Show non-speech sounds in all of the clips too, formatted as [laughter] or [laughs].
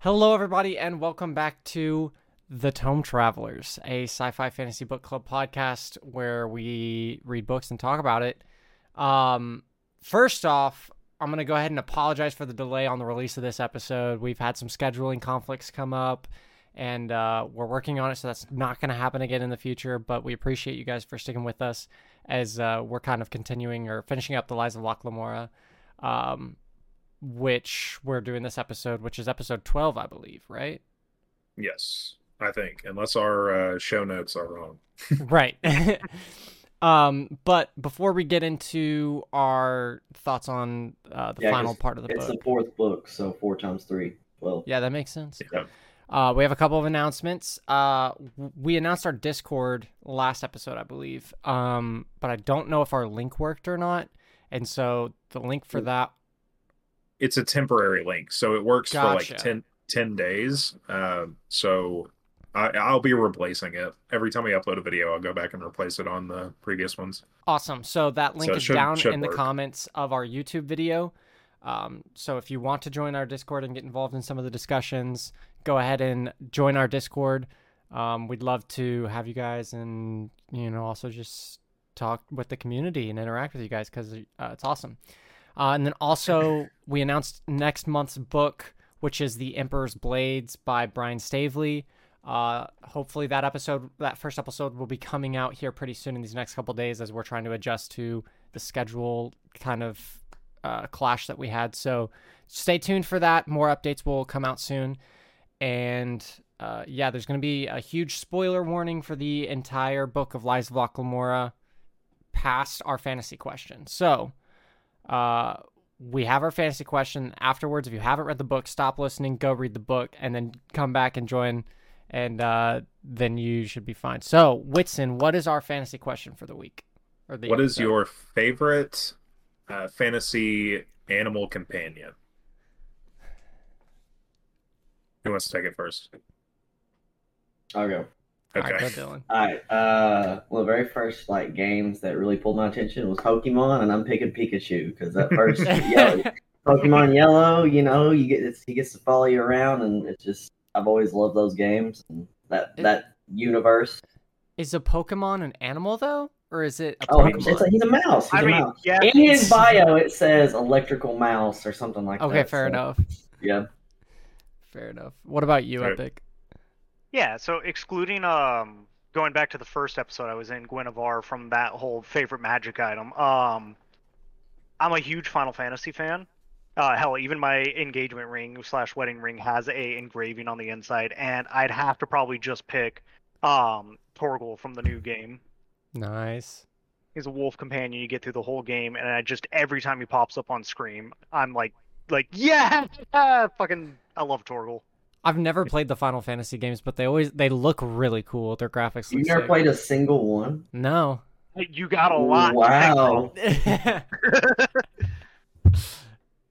Hello, everybody, and welcome back to The Tome Travelers, a sci fi fantasy book club podcast where we read books and talk about it. Um, first off, I'm going to go ahead and apologize for the delay on the release of this episode. We've had some scheduling conflicts come up, and uh, we're working on it, so that's not going to happen again in the future. But we appreciate you guys for sticking with us as uh, we're kind of continuing or finishing up the Lies of Locke Lamora. Um, which we're doing this episode, which is episode 12, I believe, right? Yes, I think, unless our uh, show notes are wrong. [laughs] right. [laughs] um, but before we get into our thoughts on uh, the Yeah, final 'cause part of the it's book, it's the fourth book, so four times three, twelve. yeah, that makes sense. Yeah. Uh, we have a couple of announcements. Uh, we announced our Discord last episode, I believe. Um, but I don't know if our link worked or not. And so the link for that It's a temporary link, so it works for like 10, 10 days. Um, so I, I'll be replacing it every time we upload a video. I'll go back and replace it on the previous ones. Awesome. So that link So is should- down should in the comments of our YouTube video. Um, so if you want to join our Discord and get involved in some of the discussions, go ahead and join our Discord. Um, we'd love to have you guys and you know also just talk with the community and interact with you guys because uh, it's awesome. Uh, and then also we announced next month's book, which is The Emperor's Blades by Brian Staveley. Uh, hopefully that episode, that first episode, will be coming out here pretty soon in these next couple days as we're trying to adjust to the schedule kind of uh, clash that we had. So stay tuned for that. More updates will come out soon. And uh, yeah, there's going to be a huge spoiler warning for the entire book of Lies of Locke Lamora past our fantasy question. So uh, we have our fantasy question afterwards. If you haven't read the book, stop listening, go read the book, and then come back and join, and uh, then you should be fine. So, Whitson, what is our fantasy question for the week? Or the What is episode? your favorite uh, fantasy animal companion? Who wants to take it first? I'll go. All right, Okay. go, Dylan. All right. Uh, well, the very first like games that really pulled my attention was Pokemon, and I'm picking Pikachu because that first [laughs] yellow, Pokemon Yellow, you know, you get it's, he gets to follow you around, and it's just I've always loved those games and that It- that universe. Is a Pokemon an animal though, or is it a Oh, Pokemon? it's a, he's a mouse. He's I a mean, mouse. yeah, In his bio, it says electrical mouse or something like that. okay, fair so, enough. Yeah. Fair enough. What about you, Right. Epic? Yeah. So excluding um going back to the first episode I was in Guinevere from that whole favorite magic item. Um, I'm a huge Final Fantasy fan. Uh, hell, even my engagement ring slash wedding ring has a engraving on the inside, and I'd have to probably just pick um Torgal from the new game. Nice. He's a wolf companion. You get through the whole game, and I just every time he pops up on screen, I'm like, like yeah, [laughs] fucking, I love Torgal. I've never played the Final Fantasy games, but they always they look really cool. With their graphics. You look never sick. played a single one? No. You got a lot. Wow. [laughs] [laughs]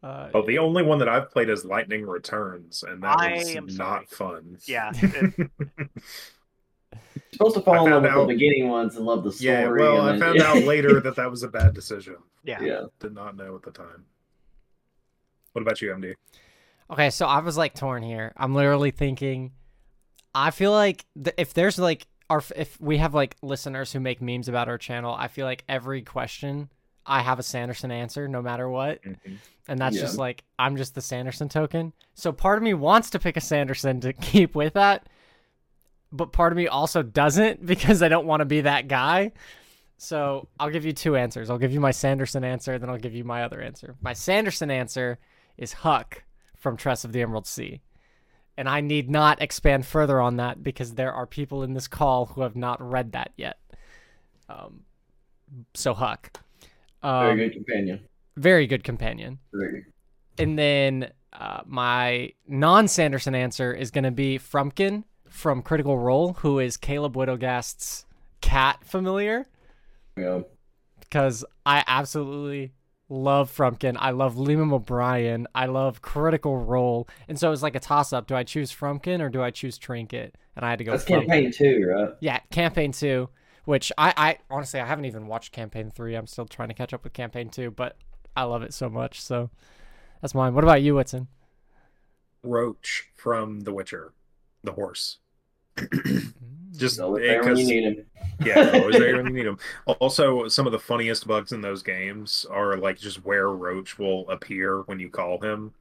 uh, Oh, the only one that I've played is Lightning Returns, and that I was not sorry. fun. Yeah, it- [laughs] You're supposed to fall I in love with out- the beginning ones and love the story. yeah. Well, I and found then- out later that that was a bad decision. yeah. yeah. Did not know at the time. What about you, MD? Okay, so I was like torn here. I'm literally thinking, I feel like th- if there's like our if we have like listeners who make memes about our channel, I feel like every question I have a Sanderson answer no matter what, mm-hmm. and that's Yeah. just like I'm just the Sanderson token. So part of me wants to pick a Sanderson to [laughs] keep with that, but part of me also doesn't [laughs] because I don't want to be that guy. So I'll give you two answers. I'll give you my Sanderson answer, then I'll give you my other answer. My Sanderson answer is Huck from Tress of the Emerald Sea. And I need not expand further on that because there are people in this call who have not read that yet. Um, so Huck. Um, Very good companion. Very good companion. Very good. And then uh, my non Sanderson answer is going to be Frumpkin from Critical Role, who is Caleb Widogast's cat familiar Yeah. because I absolutely love Frumpkin. I love Liam O'Brien. I love Critical Role. And so it's like a toss up. Do I choose Frumpkin or do I choose Trinket? And I had to go That's Frumpkin. campaign two, right? Yeah, campaign two, which I, I honestly I haven't even watched campaign three. I'm still trying to catch up with campaign two, but I love it so much. So that's mine. What about you, Whitson? Roach from The Witcher, the horse. [clears throat] Mm-hmm. Just Always there when you because need him. yeah, always there when you need them. [laughs] Also, some of the funniest bugs in those games are like just where Roach will appear when you call him,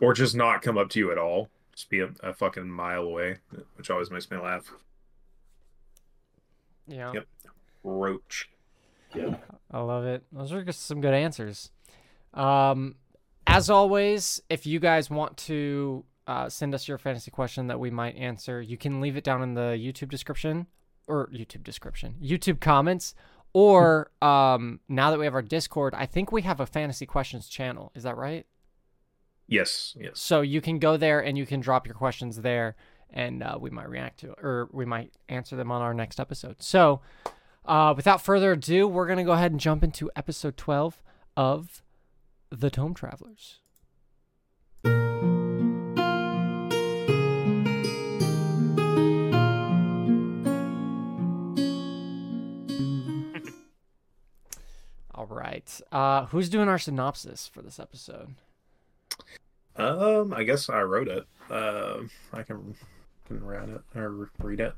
or just not come up to you at all, just be a, a fucking mile away, which always makes me laugh. Yeah. Yep. Roach. Yeah. I love it. Those are just some good answers. Um, as always, if you guys want to uh, send us your fantasy question that we might answer, you can leave it down in the YouTube description or YouTube description, YouTube comments, or [laughs] um, now that we have our Discord, I think we have a fantasy questions channel. Is that right? Yes, yes. So you can go there and you can drop your questions there, and uh, we might react to or we might answer them on our next episode. So, uh, without further ado, we're gonna go ahead and jump into episode twelve of the Tome Travelers. Right. Uh, who's doing our synopsis for this episode? Um, I guess I wrote it. Um, I can can read it or read it.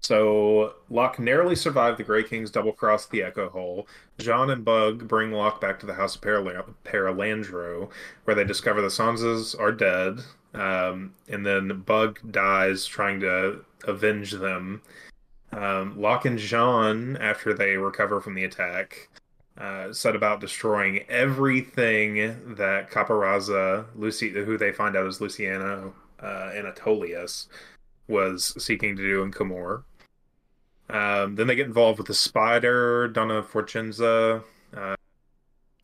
So Locke narrowly survived the Grey King's double cross the Echo Hole. Jean and Bug bring Locke back to the House of Parala- Perelandro, where they discover the Sanzas are dead. Um, and then Bug dies trying to avenge them. Um, Locke and Jean, after they recover from the attack, uh, set about destroying everything that Capa Raza, Lucy, who they find out is Luciano uh, Anatolius, was seeking to do in Camorr. Um, then they get involved with the spider, Donna Vorchenza, uh,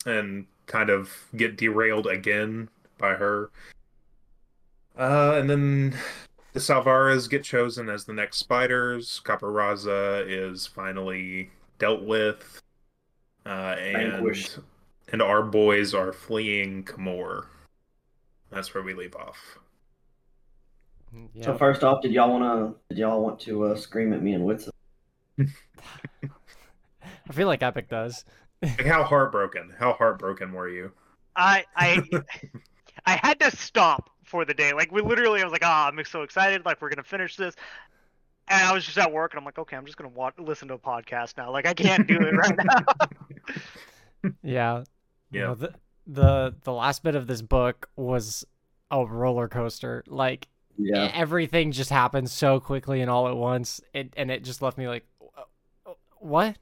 and kind of get derailed again by her. Uh, and then the Salvaras get chosen as the next spiders. Capa Raza is finally dealt with. Uh, and Vanquished. and our boys are fleeing Camorr. That's where we leave off. Yeah. So first off, did y'all want to did y'all want to uh, scream at me and Witzel? [laughs] I feel like Epic does. Like how heartbroken? How heartbroken were you? I I [laughs] I had to stop for the day. Like we literally, I was like, ah, I'm so excited. Like we're gonna finish this. And I was just at work, and I'm like, okay, I'm just gonna watch, listen to a podcast now. Like I can't do it right now. [laughs] Yeah. You Yeah. know, the, the the last bit of this book was a roller coaster. Like Yeah. everything just happened so quickly and all at once. It and it just left me like, "Uh, uh, what?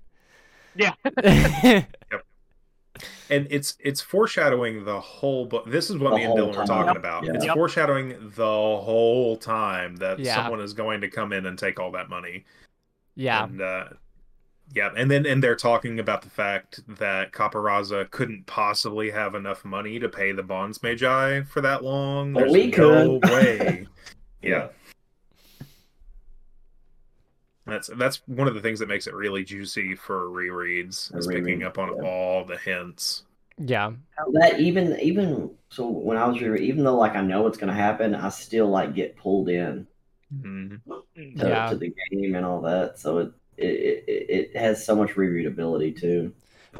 Yeah. [laughs] And it's it's foreshadowing the whole book. This is what The me and whole Dylan were talking Yep. about. Yeah. It's Yep. foreshadowing the whole time that Yeah. someone is going to come in and take all that money. yeah. And uh yeah, and then and they're talking about the fact that Capa Raza couldn't possibly have enough money to pay the bonds magi for that long. But There's we no could. way. [laughs] yeah. That's that's one of the things that makes it really juicy for rereads A is picking up on yeah. all the hints. Yeah. That even even so when I was re- even though like I know what's gonna happen, I still like get pulled in Mhm. to, Yeah. to the game and all that. So it it, it it has so much rereadability too.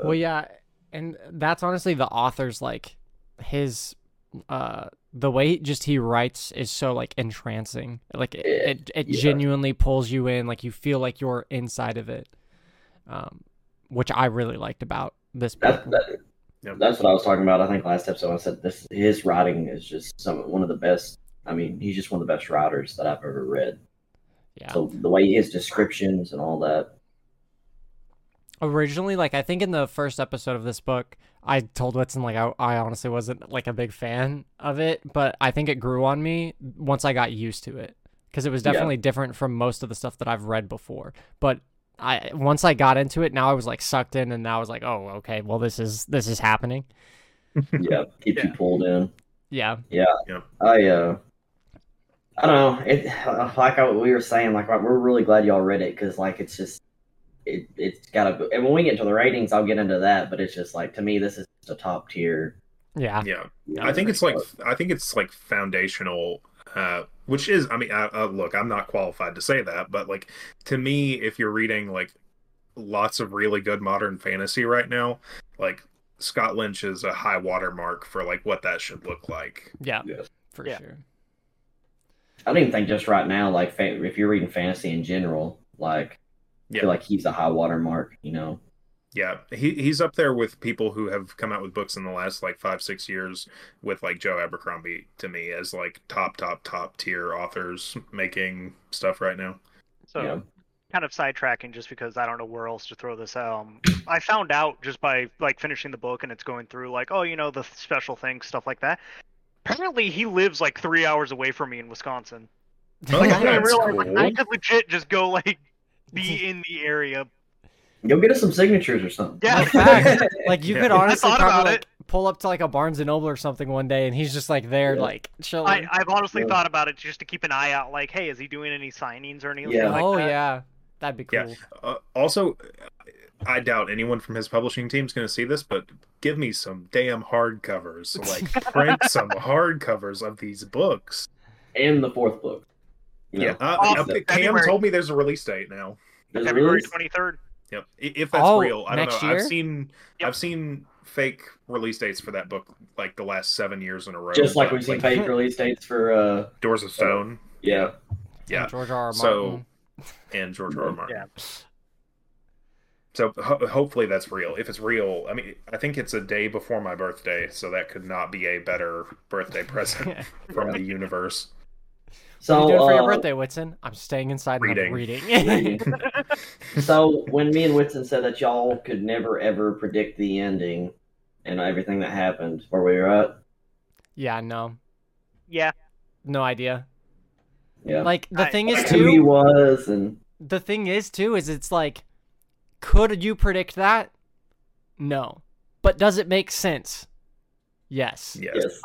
Well, yeah, and that's honestly the author's like his uh the way just he writes is so like entrancing. Like it it, it yeah. genuinely pulls you in. Like you feel like you're inside of it. Um, which I really liked about this book. That, that Yep. that's what I was talking about. I think last episode I said this his writing is just some one of the best. I mean, he's just one of the best writers that I've ever read. yeah. So the way his descriptions and all that. Originally like i think in the first episode of this book i told whitson like I, I honestly wasn't like a big fan of it but i think it grew on me once i got used to it because it was Yeah. definitely different from most of the stuff that i've read before but i once i got into it now i was like sucked in and now i was like oh okay well this is this is happening [laughs] Yeah, keeps you Yeah. pulled in. yeah I uh, I don't know. It like I, we were saying, like we're really glad y'all read it because like it's just it it's got to. And when we get to the ratings, I'll get into that. But it's just like to me, this is just a top tier. yeah Yeah. you know, I think it's like book. I think it's like foundational, uh, which is I mean, uh, uh, look, I'm not qualified to say that, but like to me, if you're reading like lots of really good modern fantasy right now, like Scott Lynch is a high watermark for like what that should look like. yeah Yes. for Yeah. sure I don't even think just right now, like fa- if you're reading fantasy in general, like I Yeah. feel like he's a high water mark. You know, Yeah, he he's up there with people who have come out with books in the last like five six years with like Joe Abercrombie to me as like top top top tier authors making stuff right now. So Yeah. kind of sidetracking just because I don't know where else to throw this. Um, I found out just by like finishing the book and it's going through like, oh, you know, the special things, stuff like that. Apparently, he lives like three hours away from me in Wisconsin. Oh, Like, I didn't that's realize like, I cool. could legit just go like be in the area. go get us some signatures or something. Yeah. No fact. Like you Yeah. could honestly probably about like pull up to like a Barnes and Noble or something one day, and he's just like there, Yeah. like chilling. I, I've honestly Yeah. thought about it just to keep an eye out. Like, hey, is he doing any signings or anything Yeah. like oh that? yeah, that'd be cool. Yeah. Uh, also, I doubt anyone from his publishing team's going to see this, but give me some damn hardcovers. Like print [laughs] some hardcovers of these books. And the fourth book. You know, Yeah, uh, Cam February. told me there's a release date now. there's February twenty third. Yep, if that's Oh, real, I don't know. Year? I've seen Yep. I've seen fake release dates for that book like the last seven years in a row. Just like we've seen fake [laughs] release dates for uh Doors of Stone yeah. Yeah. George R. R. So- and George R. R. Martin. Yeah. So ho- hopefully that's real. If it's real, I mean, I think it's a day before my birthday, so that could not be a better birthday present [laughs] from the universe. So what are you doing for your uh, birthday, Whitson? I'm staying inside and I'm Reading. reading. [laughs] [laughs] so when me and Whitson said that y'all could never ever predict the ending and everything that happened where we were at, yeah, no, Yeah. no idea. yeah, Like the I- thing is who he was, and The thing is too is it's like, could you predict that? No, but does it make sense? Yes. Yes.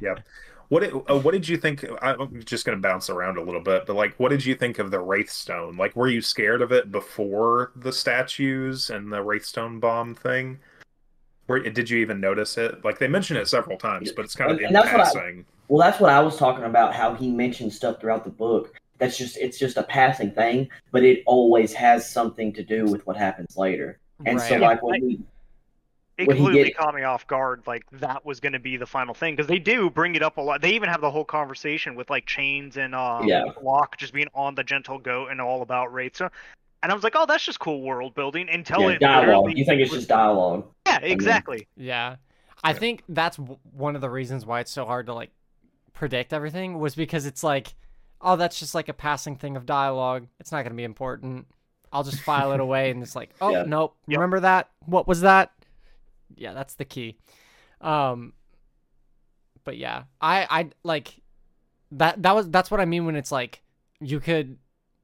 yes, [laughs] What did, uh, what did you think? I'm just going to bounce around a little bit, but like, what did you think of the Wraithstone? Like, were you scared of it before the statues and the Wraithstone bomb thing? Where did you even notice it? Like, they mention it several times, but it's kind of And- in and that's what I- passing. well, that's what I was talking about. How he mentioned stuff throughout the book. That's just it's just a passing thing, but it always has something to do with what happens later. And so, like when we It completely get- caught me off guard. Like that was going to be the final thing because they do bring it up a lot. They even have the whole conversation with like Chains and um, Yeah. Locke just being on the Gentle Goat and all about Wraith. So, and I was like, oh, that's just cool world building until yeah, it dialogue. You think it's was- just dialogue? yeah, exactly. Yeah. I Yeah. think that's one of the reasons why it's so hard to like predict everything was because it's like, oh, that's just like a passing thing of dialogue. It's not going to be important. I'll just file it [laughs] away and it's like, oh, Yeah. nope. Yep. Remember that? What was that? Yeah, that's the key. Um but yeah, I I like that that was that's what I mean when it's like you could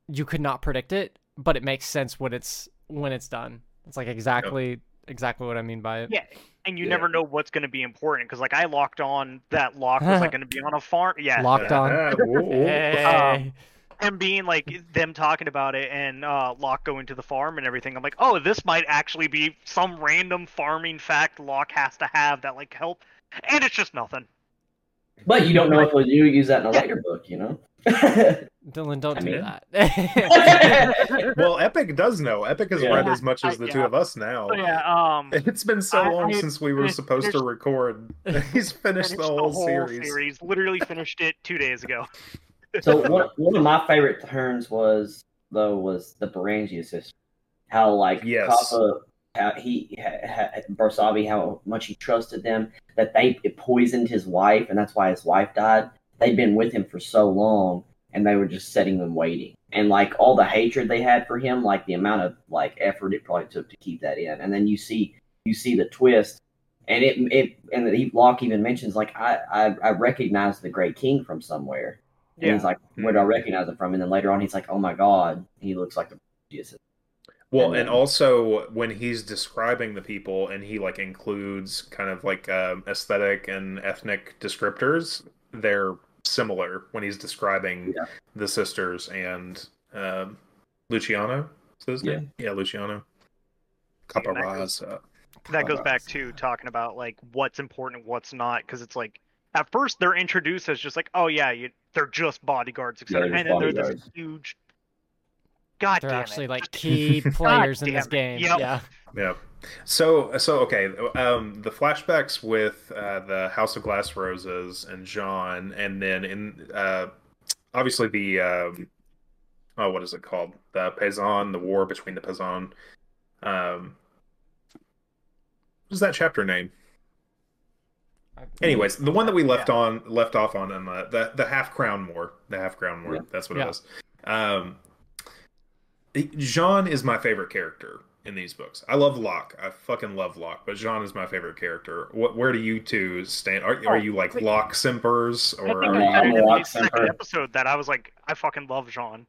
you could not predict it, but it makes sense when it's when it's done. It's like exactly exactly what I mean by it. Yeah, and you Yeah. never know what's going to be important because like I locked on that Locke was like [laughs] going to be on a farm. Yeah, Locked on. [laughs] Whoa, whoa. Hey. Him being like them talking about it and uh Locke going to the farm and everything. I'm like, oh, this might actually be some random farming fact Locke has to have that like help, and it's just nothing. But you don't know if you use that in a later book, you know. [laughs] Dylan, don't I do mean- that. [laughs] Well, Epic does know. Epic has Yeah. read as much as the two Yeah. of us now. So yeah, um, It's been so I- long I since we were finished- supposed to record. [laughs] He's finished finished the whole, series. Literally finished it two days ago. So one, one of my favorite turns was though was the Berangias sisters. How like Yes. Capa, how he ha, ha, Barsavi, how much he trusted them that they it poisoned his wife, and that's why his wife died. They'd been with him for so long, and they were just setting them waiting. And like all the hatred they had for him, like the amount of like effort it probably took to keep that in. And then you see you see the twist, and it it and he, Locke even mentions like I I, I recognize the Grey King from somewhere. And Yeah. he's like, where do I recognize it from? And then later on, he's like, oh my god, he looks like the Jesus. Well, And and also when he's describing the people and he like includes kind of like um, aesthetic and ethnic descriptors, they're similar when he's describing Yeah. the sisters and um, Luciano. Is his Yeah. name? Yeah, Luciano. Yeah, Capa Raza. that goes back to talking about like what's important, what's not, because it's like at first they're introduced as just like, oh yeah, you, they're just bodyguards, etc. they're and just then they're this huge. God They're damn actually it. like [laughs] key players in this it. game. Yep. Yeah. Yeah. So so okay, um, the flashbacks with uh, the House of Glass Roses and Jean, and then in uh, obviously the um, oh, what is it called? The Paysan, the war between the Paysan. Um, what's that chapter name? Anyways, the one that we left Yeah. on, left off on, in the the, the half crown war, the half crown war. Yeah. That's what Yeah. it was. Um, Jean is my favorite character in these books. I love Locke. I fucking love Locke, but Jean is my favorite character. What? Where do you two stand? Are, are you like Locke simpers, I or think are I you? said it in the Lock second episode that I was like, I fucking love Jean.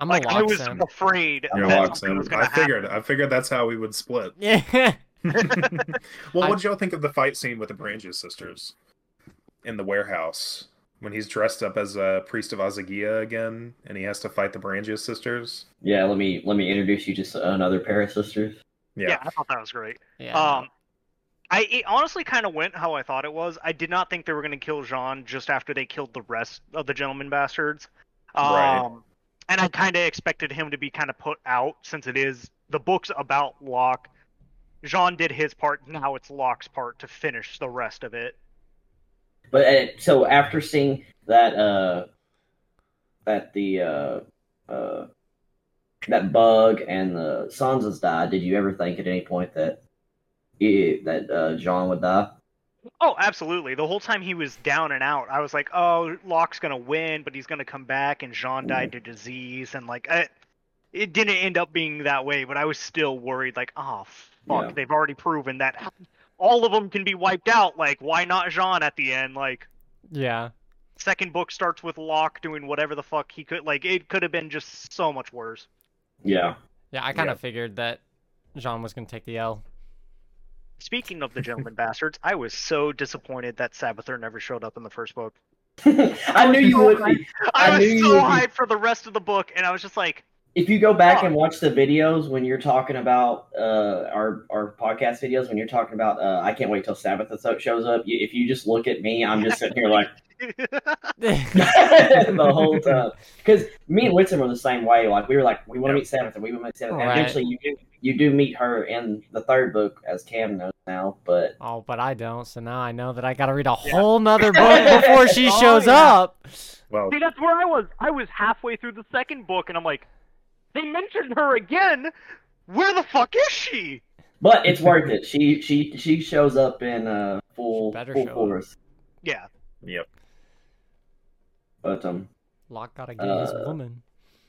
I'm Like a I lock was sim. afraid I'm a that Lock something was I figured. I figured that's how we would split. Yeah. [laughs] [laughs] well, I- what did y'all think of the fight scene with the Berangias sisters in the warehouse when he's dressed up as a priest of Aza Guilla again, and he has to fight the Berangias sisters? Yeah, let me let me introduce you to another pair of sisters. Yeah. Yeah, I thought that was great. yeah. Um, I it honestly kind of went how I thought it was. I did not think they were going to kill Jean just after they killed the rest of the gentleman bastards. Um, Right. And I kind of expected him to be kind of put out since it is the book's about Locke. Jean did his part. Now it's Locke's part to finish the rest of it. But uh, so after seeing that, uh, that the uh, uh, that bug and the Sanza's died, did you ever think at any point that that uh, Jean would die? Oh, absolutely. The whole time he was down and out, I was like, "Oh, Locke's gonna win, but he's gonna come back." And Jean died to disease, and like, I, it didn't end up being that way. But I was still worried, like, "Oh, fuck! Yeah. They've already proven that all of them can be wiped out. Like, why not Jean at the end? Like, yeah. second book starts with Locke doing whatever the fuck he could. Like, it could have been just so much worse. Yeah, Yeah, I kind Yeah. of figured that Jean was going to take the L. Speaking of the gentleman [laughs] bastards, I was so disappointed that Sabetha never showed up in the first book. [laughs] I knew you would. I, I was knew you so would be. hyped for the rest of the book, and I was just like. If you go back Oh. and watch the videos when you're talking about uh, our our podcast videos, when you're talking about, uh, I can't wait till Sabbath shows up. You, if you just look at me, I'm just sitting here like [laughs] [laughs] the whole time. Because me and Whitson were the same way. Like we were like, we want to Yep. meet Sabbath, and we want to meet Sabbath. And Right. eventually, you do you do meet her in the third book, as Cam knows now. But oh, but I don't, so now I know that I got to read a Yeah. whole nother book before she [laughs] Oh, shows yeah. up. well, See, that's where I was. I was halfway through the second book, and I'm like, they mentioned her again. Where the fuck is she? but it's worth it. She she she shows up in uh, full Better full show up. Yeah. yep. But um, Locke got to get his Uh, woman.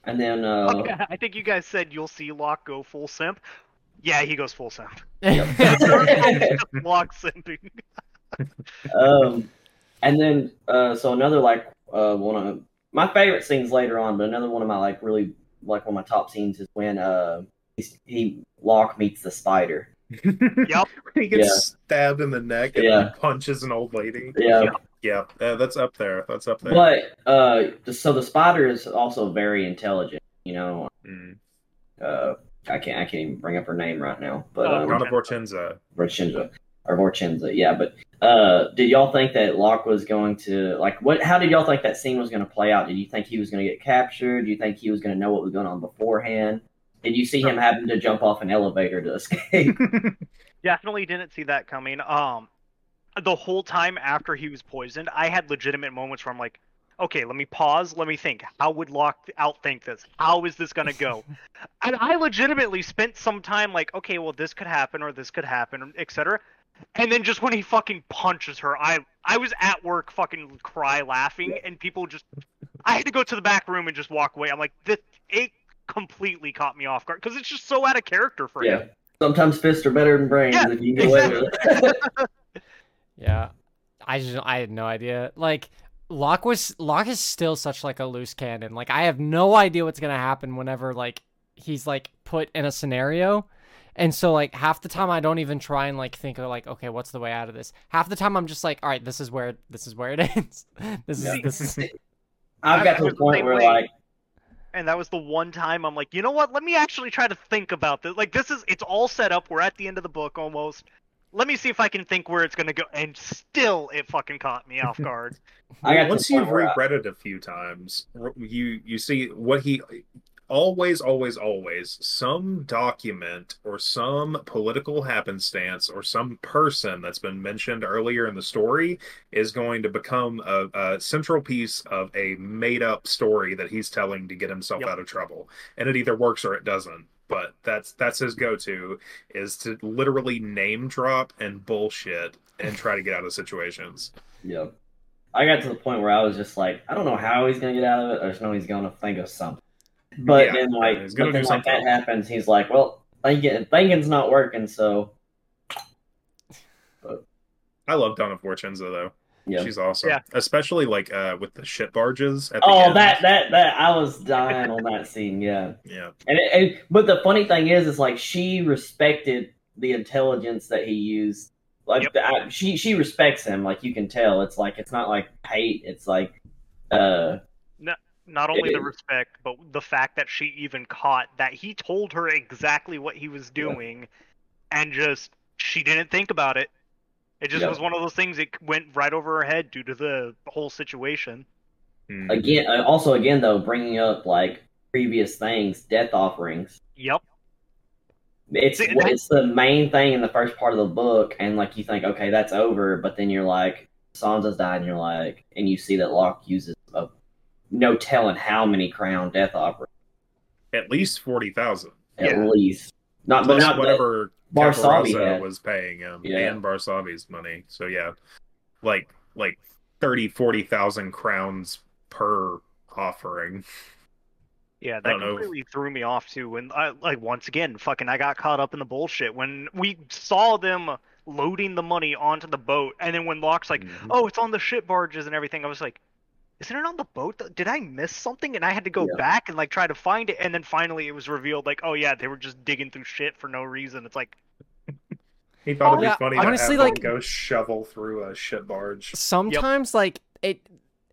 and then uh, Okay, I think you guys said you'll see Locke go full simp. Yeah, he goes full simp. Yep. [laughs] Locke simping. [laughs] um, and then uh, so another like uh one of my favorite scenes later on, but another one of my like really like one of my top scenes is when uh he, he Locke meets the spider. [laughs] Yep. he gets Yeah. stabbed in the neck and Yeah. punches an old lady. Yeah, Yeah, uh, that's up there. That's up there. but uh, so the spider is also very intelligent. You know, Mm. uh, I can't I can't even bring up her name right now, but Uh, um, Donna Vorchenza. Vorchenza or Vorchenza, yeah. But uh, did y'all think that Locke was going to like what? How did y'all think that scene was going to play out? Did you think he was going to get captured? Do you think he was going to know what was going on beforehand? Did you see him having to jump off an elevator to escape? [laughs] Definitely didn't see that coming. Um, the whole time after he was poisoned, I had legitimate moments where I'm like, okay, let me pause, let me think. How would Locke outthink this? How is this gonna go? [laughs] and I legitimately spent some time like, okay, well, this could happen or this could happen, etc. And then just when he fucking punches her, I I was at work, fucking cry laughing, and people just, I had to go to the back room and just walk away. I'm like, this it completely caught me off guard because it's just so out of character for yeah. him. Sometimes fists are better than brains Yeah, if you can get away with it. [laughs] Yeah, I just I had no idea. Like Locke was Locke is still such like a loose cannon. Like I have no idea what's gonna happen whenever like he's like put in a scenario. And so like half the time I don't even try and like think of like okay what's the way out of this. Half the time I'm just like all right this is where this is where it [laughs] ends. this is this is [laughs] I've got to the point where like and that was the one time I'm like, you know what? Let me actually try to think about this. Like this is it's all set up. We're at the end of the book almost. Let me see if I can think where it's gonna go. And still, it fucking caught me off guard. [laughs] I got Once you've where uh, reread it a few times, you you see what he. Always, always, always some document or some political happenstance or some person that's been mentioned earlier in the story is going to become a, a central piece of a made up story that he's telling to get himself Yep. out of trouble. And it either works or it doesn't. But that's that's his go-to is to literally name drop and bullshit and try to get out of situations. Yeah. I got to the point where I was just like, I don't know how he's gonna get out of it. I just know he's gonna think of something. But Yeah, then like, yeah, he's but then, like that happens. He's like, well, thinking thinking's not working. So I love Donna Vorchenza though. yeah. She's awesome. Yeah. Especially like uh with the ship barges at the Oh, end. that that that I was dying on that scene. Yeah. Yeah. And, it, and but the funny thing is, is like she respected the intelligence that he used. Like Yep. I, she she respects him. Like you can tell. It's like it's not like hate. It's like uh Not only the is. respect, but the fact that she even caught that he told her exactly what he was Yeah. doing, and just she didn't think about it. It just Yeah. was one of those things that went right over her head due to the whole situation. Mm. again. uh, Also, again though, bringing up like previous things, death offerings. Yep. It's See, it's the main thing in the first part of the book, and like you think, okay, that's over, but then you're like, Sanza's died, and you're like, and you see that Locke uses a no telling how many crown death offerings At least forty thousand. at Yeah. least. Not, but Plus not whatever Barsavi was paying him Yeah. and Barsavi's money. So yeah. Like like 30, 40,000 crowns per offering. Yeah, that don't know. completely threw me off too. When I like once again, fucking, I got caught up in the bullshit when we saw them loading the money onto the boat, and then when Locke's like, Mhm. "Oh, it's on the ship barges and everything," I was like, "Isn't it on the boat? Did I miss something?" And I had to go Yeah. back and like try to find it, and then finally it was revealed, like, "Oh yeah, they were just digging through shit for no reason." It's like, [laughs] He thought oh, it'd Yeah, be funny honestly, to have like- them go shovel through a ship barge. sometimes like it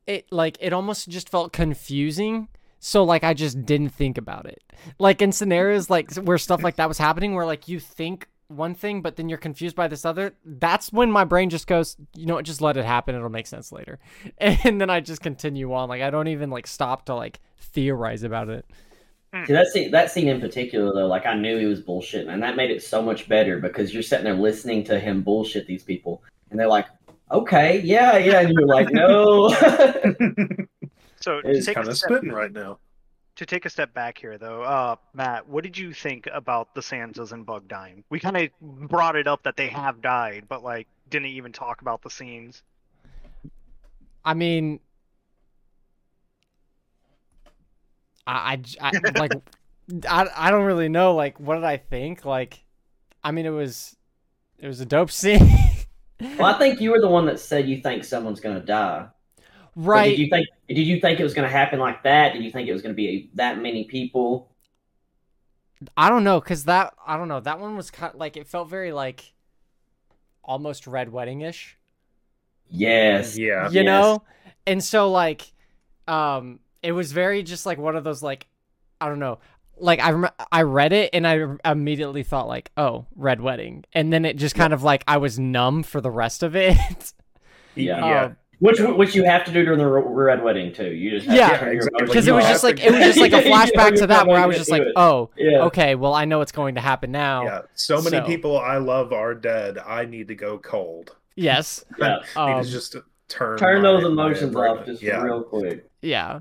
it like it almost just felt confusing so like i just didn't think about it like in scenarios like where stuff like that was happening where like you think one thing but then you're confused by this other that's when my brain just goes you know what? Just let it happen. It'll make sense later. [laughs] And then i just continue on. Like i don't even like stop to like theorize about it. See, that scene, that scene in particular, though, like I knew he was bullshitting, and that made it so much better because you're sitting there listening to him bullshit these people, and they're like, "Okay, yeah, yeah," and you're like, "No." [laughs] so It's take, kind of step, spitting right now. To take a step back here, though, uh, Matt, what did you think about the Sanzas and Bug dying? We kind of brought it up that they have died, but like didn't even talk about the scenes. i mean i i [laughs] like I, I don't really know like what did i think like i mean it was it was a dope [laughs] scene well, I think you were the one that said you think someone's gonna die. But right Did you think? Did you think it was gonna happen like that? Did you think it was gonna be that many people? I don't know, cause that I don't know. That one was kind of, like it felt very like almost red wedding ish, Yes. Yeah. you Yes. know. And so like, um, it was very just like one of those like, I don't know. Like I rem- I read it and I immediately thought like, oh, red wedding, and then it just kind of like I was numb for the rest of it. [laughs] Yeah. Yeah. Um, Which which you have to do during the red wedding too. You just have Yeah, to have your exactly. because it was just like it was just like a [laughs] You know, flashback to that where I was just like, it. oh, Yeah. okay, well I know what's going to happen now. Yeah. So many So- people I love are dead. I need to go cold. Yes. Yeah. [laughs] I need Um, to just turn Turn my- those emotions off just yeah. real quick. Yeah.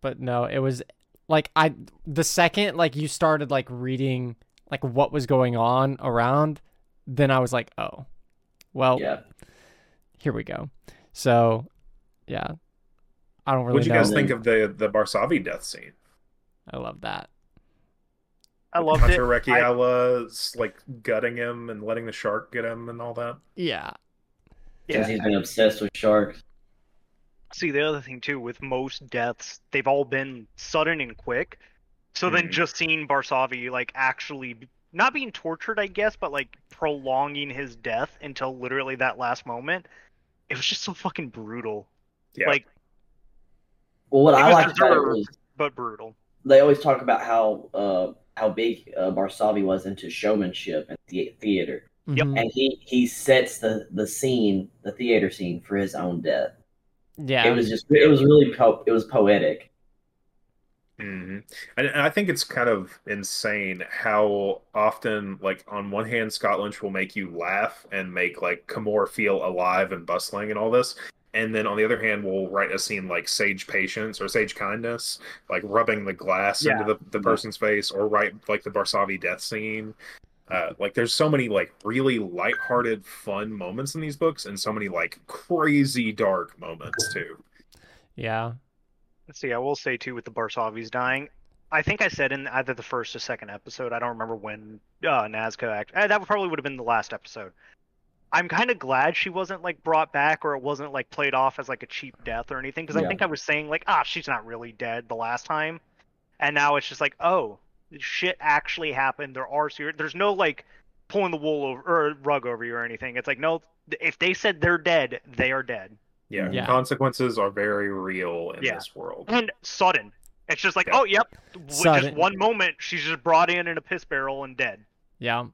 But no, it was like I the second like you started like reading like what was going on around, then I was like, "Oh. Well, Yeah. here we go." So, yeah. I don't really What'd you know. guys think of the the Barsavi death scene? I love that. I loved it. I- Rekiela like gutting him and letting the shark get him and all that. Yeah. Because Yeah. he's been obsessed with sharks. See, the other thing too, with most deaths, they've all been sudden and quick. So then Mhm. just seeing Barsavi like actually not being tortured, I guess, but like prolonging his death until literally that last moment, it was just so fucking brutal. Yeah. Like, Well, what I was liked about it was but brutal. they always talk about how uh, how big uh, Barsavi was into showmanship and the- theater, Yep. Mhm. and he he sets the the scene, the theater scene for his own death. Yeah. It was just it was really po- it was poetic. Hmm And, and I think it's kind of insane how often, like, on one hand, Scott Lynch will make you laugh and make like Camorr feel alive and bustling and all this, and then on the other hand, we'll write a scene like Sage Patience or Sage Kindness, like rubbing the glass Yeah. into the, the person's face, or write like the Barsavi death scene. Uh, like, there's so many like really lighthearted, fun moments in these books, and so many like crazy dark moments too. Yeah. Let's see. I will say too with the Barsavis dying. I think I said in either the first or second episode. I don't remember when uh, Nazca act. Uh, that probably would have been the last episode. I'm kind of glad she wasn't like brought back or it wasn't like played off as like a cheap death or anything because I think I was saying like ah she's not really dead the last time, and now it's just like oh shit actually happened. There are serious. There's no like pulling the wool over or rug over you or anything. It's like no, if they said they're dead, they are dead. Yeah, Yeah. consequences are very real in Yeah. this world. and sudden. It's just like, Yeah. oh, yep, with just one moment, she's just brought in in a piss barrel and dead. Yeah.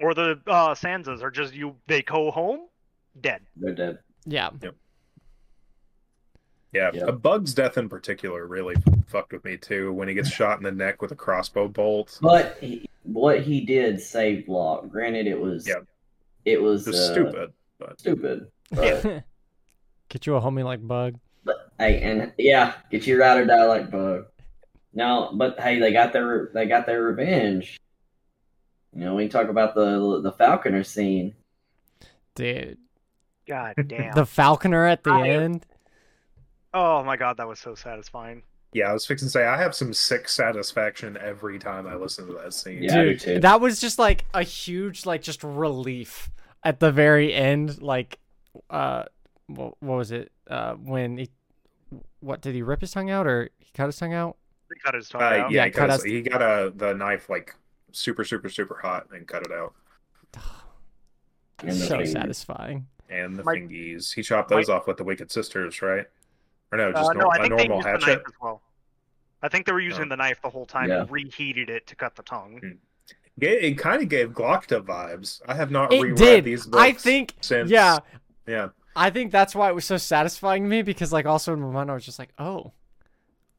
Or the uh, Sanzas are just you. They go home, dead. They're dead. Yeah. Yeah, Yeah. a Bug's death in particular really fucked with me too. When he gets shot in the neck with a crossbow bolt, But he, what he did saved Locke. Granted, it was Yeah. it was it's uh, stupid. But stupid. But, [laughs] Get you a homie like Bug. but hey, and yeah, get you ride or die like bug. Now, but hey, they got their they got their revenge. You know, we can talk about the the Falconer scene. Dude. God [laughs] damn. The Falconer at the I- end. Oh my god, that was so satisfying. yeah, I was fixing to say I have some sick satisfaction every time I listen to that scene. Yeah, Dude, that was just like a huge, like, just relief at the very end. Like, uh, what, what was it? Uh, when he, what did he rip his tongue out or he cut his tongue out? He cut his tongue Uh, out. yeah, Yeah, he, cut cut his- he got a the knife like super, super, super hot and cut it out. [sighs] And so thing. satisfying. And the My- fingies, he chopped those off with the Wicked Sisters, right? Or no, Uh, just no, nor- I a think they normal used the hatchet. knife as well. I think they were using Oh. the knife the whole time Yeah. and reheated it to cut the tongue. Yeah, it kind of gave Glokta vibes. I have not It reread did. these books. I think, since yeah, yeah. I think that's why it was so satisfying to me because, like, also in my mind, I was just like, oh,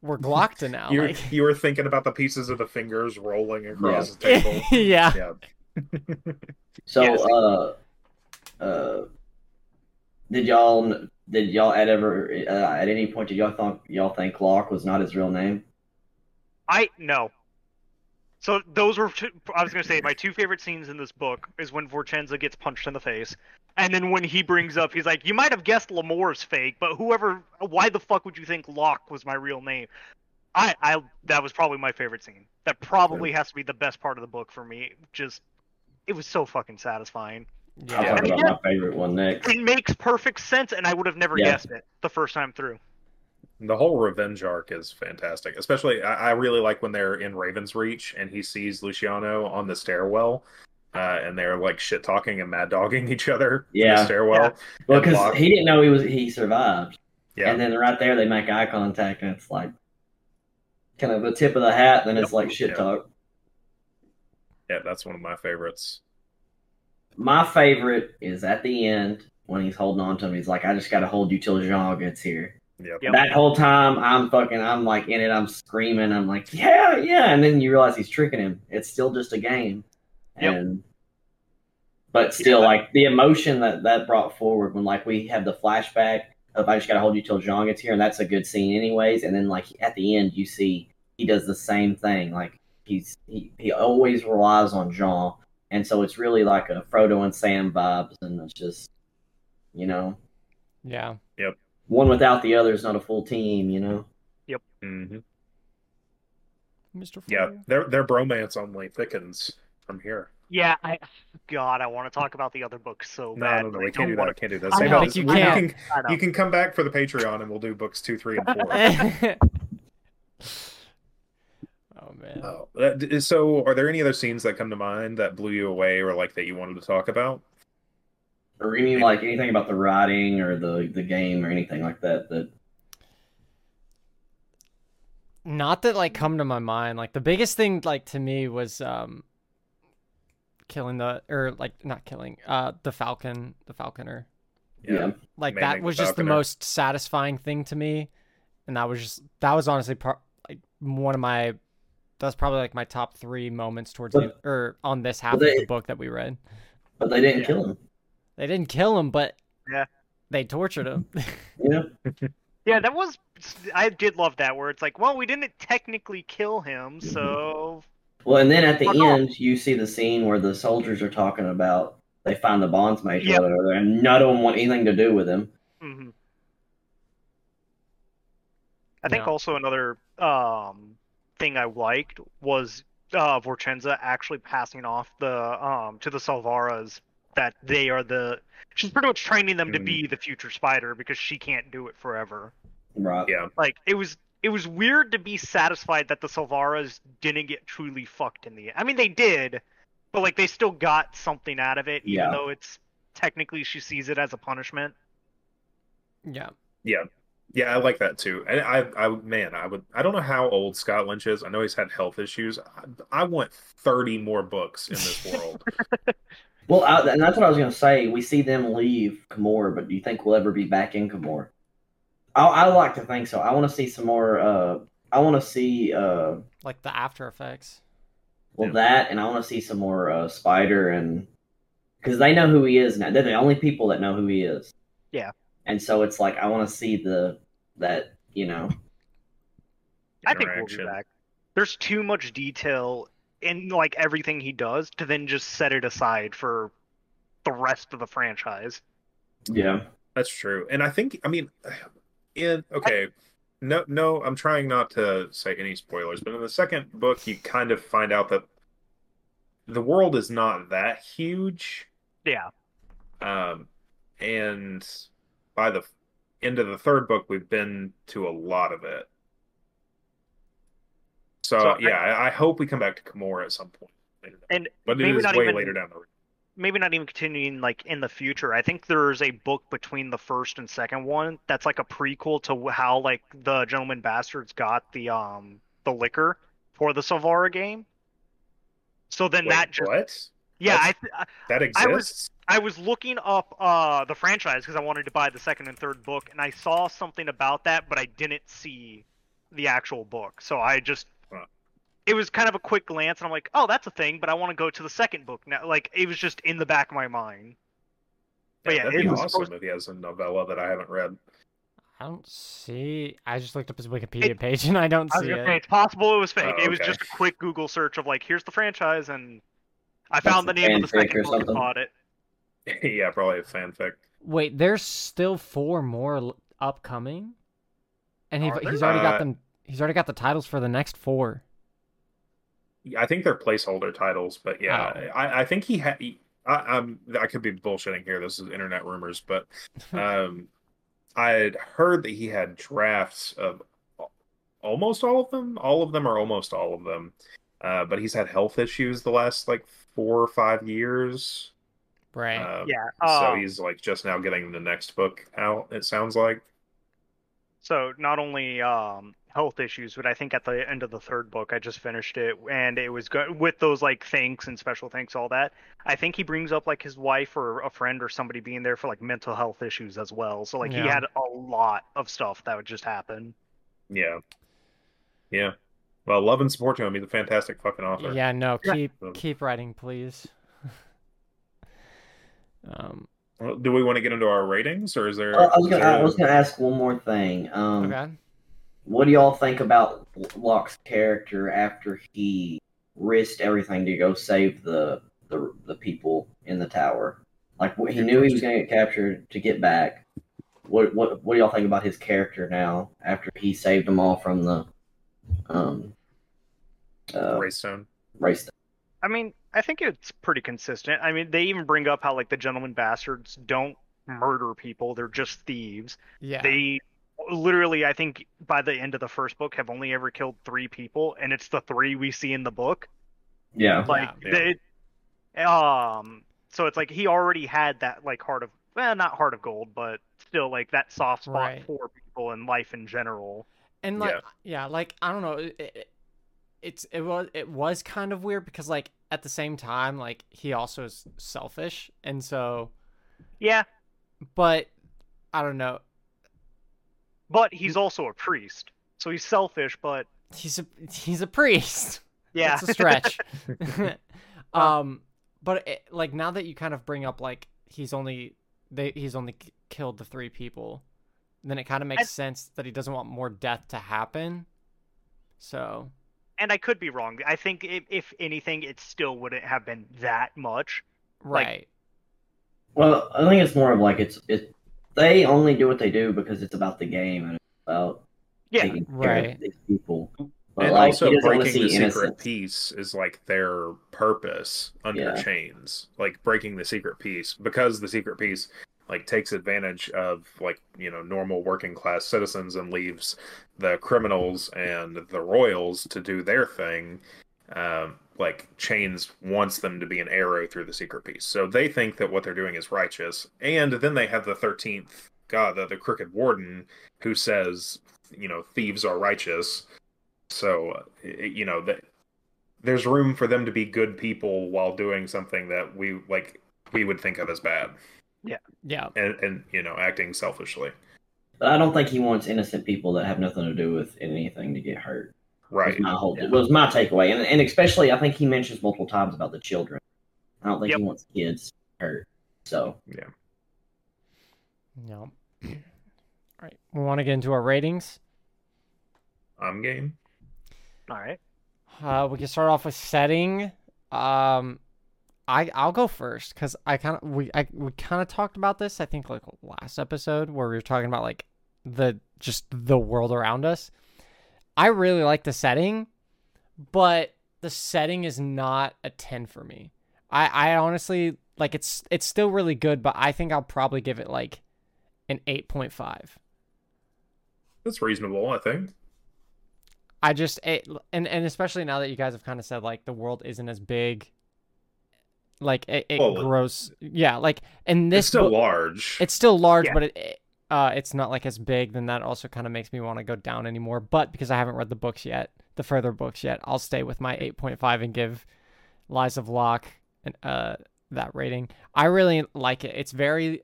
we're Glokta [laughs] now. You like, you were thinking about the pieces of the fingers rolling across the table. [laughs] yeah. Yeah. So, Yes. uh, uh, did y'all did y'all at ever uh, at any point did y'all think y'all think Locke was not his real name? I no. So those were two, I was gonna say my two favorite scenes in this book is when Vorchenza gets punched in the face, and then when he brings up he's like, "You might have guessed Lamora's fake, but whoever, why the fuck would you think Locke was my real name?" I, I that was probably my favorite scene. That probably has to be the best part of the book for me. Just, it was so fucking satisfying. Yeah. I'll Yeah. talk about again- my favorite one next. It makes perfect sense, and I would have never Yeah. guessed it the first time through. The whole revenge arc is fantastic. Especially, I, I really like when they're in Raven's Reach and he sees Luciano on the stairwell, uh, and they're like shit talking and mad dogging each other in Yeah. the stairwell. Well, because he didn't know he was he survived, Yeah, and then right there they make eye contact, and it's like kind of the tip of the hat. Then it's like shit Yeah. talk. yeah, that's one of my favorites. My favorite is at the end when he's holding on to him. He's like, "I just got to hold you till Jean gets here." Yep. Yep. That whole time, I'm fucking, I'm like in it. I'm screaming. I'm like, "Yeah, yeah!" And then you realize he's tricking him. It's still just a game, Yep. and but still, Yeah. like the emotion that that brought forward when like we have the flashback of "I just got to hold you till Jean gets here," and that's a good scene, anyways. And then like at the end, you see he does the same thing. Like he's he, he always relies on Jean, and so it's really like a Frodo and Sam vibes, and it's just you know Yeah. Yep. One without the other is not a full team, you know. Yep hmm Mr. Yeah, Frodo. their their bromance only thickens from here. Yeah, I God, I want to talk about the other book so No, bad. no, no, but we can't do that. I wanna- can't do that. I Save know. it. think you can. can, I know. you can come back for the Patreon and we'll do books two, three, and four. [laughs] oh man. Oh, that- so, are there any other scenes that come to mind that blew you away, or like that you wanted to talk about? Or any like anything about the writing or the the game or anything like that. That Not that like come to my mind. Like the biggest thing like to me was um killing the or like not killing uh the falcon the falconer. yeah, Like Maiming that the was just the most satisfying thing to me. And that was just that was honestly part like one of my that's probably like my top three moments towards But- the or on this half but of the book that we read. But they didn't Yeah. kill him. They didn't kill him, but Yeah. they tortured him. [laughs] Yeah. [laughs] Yeah, that was. I did love that where it's like, well, we didn't technically kill him, so Well, and then at the Fuck off. end, you see the scene where the soldiers are talking about they find the Bondsmagi, Yep. or whatever, and none of them want anything to do with him. hmm I think Yeah. also another um, thing I liked was uh, Vorchenza actually passing off the um, to the Salvaras that they are the. She's pretty much training them to Mm. be the future spider because she can't do it forever. Right. Yeah. Like it was. It was weird to be satisfied that the Salvaras didn't get truly fucked in the end. I mean, they did, but like they still got something out of it, even Yeah. though it's technically she sees it as a punishment. yeah. Yeah. Yeah, I like that too. And I, I, man, I would, I don't know how old Scott Lynch is. I know he's had health issues. I, I want 30 more books in this world. [laughs] Well, I, and that's what I was going to say. We see them leave Camorr, but do you think we'll ever be back in Camorr? I, I like to think so. I want to see some more. Uh, I want to see uh, Like the after effects. well Yeah. that, and I want to see some more uh, Spider, and because they know who he is now. They're the only people that know who he is. Yeah. And so it's like I want to see the that you know I think we'll be back. There's too much detail in like everything he does to then just set it aside for the rest of the franchise. yeah That's true. And I think, I mean, in, okay, no, no, I'm trying not to say any spoilers, but in the second book, you kind of find out that the world is not that huge. Yeah. Um, and by the end of the third book, we've been to a lot of it. So, So yeah, I, I hope we come back to Camorr at some point. Later. And but it is way even- later down the road. Maybe not even continuing like in the future. I think there's a book between the first and second one that's like a prequel to how like the Gentleman Bastards got the um the liquor for the Salvara game. So then Wait, that just what? yeah, I That I was- exists? I was looking up uh, the franchise because I wanted to buy the second and third book, and I saw something about that, but I didn't see the actual book. So I just. It was kind of a quick glance, and I'm like, oh, that's a thing, but I want to go to the second book now. Like it was just in the back of my mind. But yeah, that'd it be was awesome supposed- if he has a novella that I haven't read. I don't see. I just looked up his Wikipedia page and I don't I see it. say it's possible it was fake. Oh, It was just a quick Google search of like, here's the franchise, and I That's found the name of the fanfic second or book and bought it. [laughs] yeah, probably a fanfic. Wait, there's still four more upcoming, and he, he's already got Uh, them. He's already got the titles for the next four. I think they're placeholder titles, but yeah, Oh. I, I think he had. I, I'm I could be bullshitting here. This is internet rumors, but [laughs] um, I had heard that he had drafts of almost all of them. All of them are almost all of them. Uh, but he's had health issues the last like four or five years. Right. Uh, Yeah. so um, he's like just now getting the next book out. It sounds like. So not only um, health issues, but I think at the end of the third book, I just finished it, and it was good with those like thanks and special thanks, all that. I think he brings up like his wife or a friend or somebody being there for like mental health issues as well. So like he had a lot of stuff that would just happen. Yeah. Yeah. Well, love and support to him. He's a fantastic fucking author. Yeah. No. Keep Um, keep writing, please. [laughs] um. Do we want to get into our ratings, or is there? Uh, I was gonna I was gonna ask one more thing. Um, Okay. What do y'all think about Locke's character after he risked everything to go save the the, the people in the tower? Like he knew he was gonna get captured to get back. What what what do y'all think about his character now after he saved them all from the um uh, Greystone. race? I mean, I think it's pretty consistent. I mean, they even bring up how like the gentleman bastards don't murder people; they're just thieves. Yeah. They literally, I think, by the end of the first book, have only ever killed three people, and it's the three we see in the book. Yeah, Like, Yeah. they, um, so it's like he already had that like heart of, well, not heart of gold, but still like that soft spot Right. for people and life in general. And like Yeah. yeah, like I don't know, it, it, it's it was it was kind of weird because like at the same time like he also is selfish and so Yeah, but I don't know. But he's also a priest, so he's selfish, but he's a he's a priest. Yeah. It's a stretch. [laughs] [laughs] um, but it, like now that you kind of bring up like he's only they he's only killed the three people, then it kind of makes I- sense that he doesn't want more death to happen. So and I could be wrong. I think if, if anything, it still wouldn't have been that much. Like- right, Well, I think it's more of like it's it. They only do what they do because it's about the game and it's about Yeah. taking care Right. of these people. But and like, also he doesn't want to breaking the see secret innocence. peace is like their purpose under Yeah. chains like breaking the secret peace because the secret peace like takes advantage of like you know normal working class citizens and leaves the criminals and the royals to do their thing um, like chains wants them to be an arrow through the secret peace. So they think that what they're doing is righteous. And then they have the 13th god the, the crooked warden who says you know thieves are righteous. So it- you know that there's room for them to be good people while doing something that we like we would think of as bad. Yeah. yeah, and and you know acting selfishly. But I don't think he wants innocent people that have nothing to do with anything to get hurt. Right Was my whole Yeah. was my takeaway, and and especially I think he mentions multiple times about the children. I don't think Yep. he wants kids hurt. So yeah No. [clears throat] All right, we want to get into our ratings. i'm game All right. Uh, we can start off with setting. Um, I I'll go first because I kind of we I we kind of talked about this. I think like last episode where we were talking about like the just the world around us. I really like the setting, but the setting is not a ten for me. I I honestly like it's it's still really good, but I think I'll probably give it like an eight point five. that's reasonable i think I just it, and and especially now that you guys have kind of said like the world isn't as big, like it, it Well, grows. Yeah, like and this it's still book- large it's still large, Yeah. but it uh it's not like as big. Then that also kind of makes me want to go down anymore. But because I haven't read the books yet, the further books yet, I'll stay with my eight point five and give Lies of Locke and uh that rating. I really like it. It's very,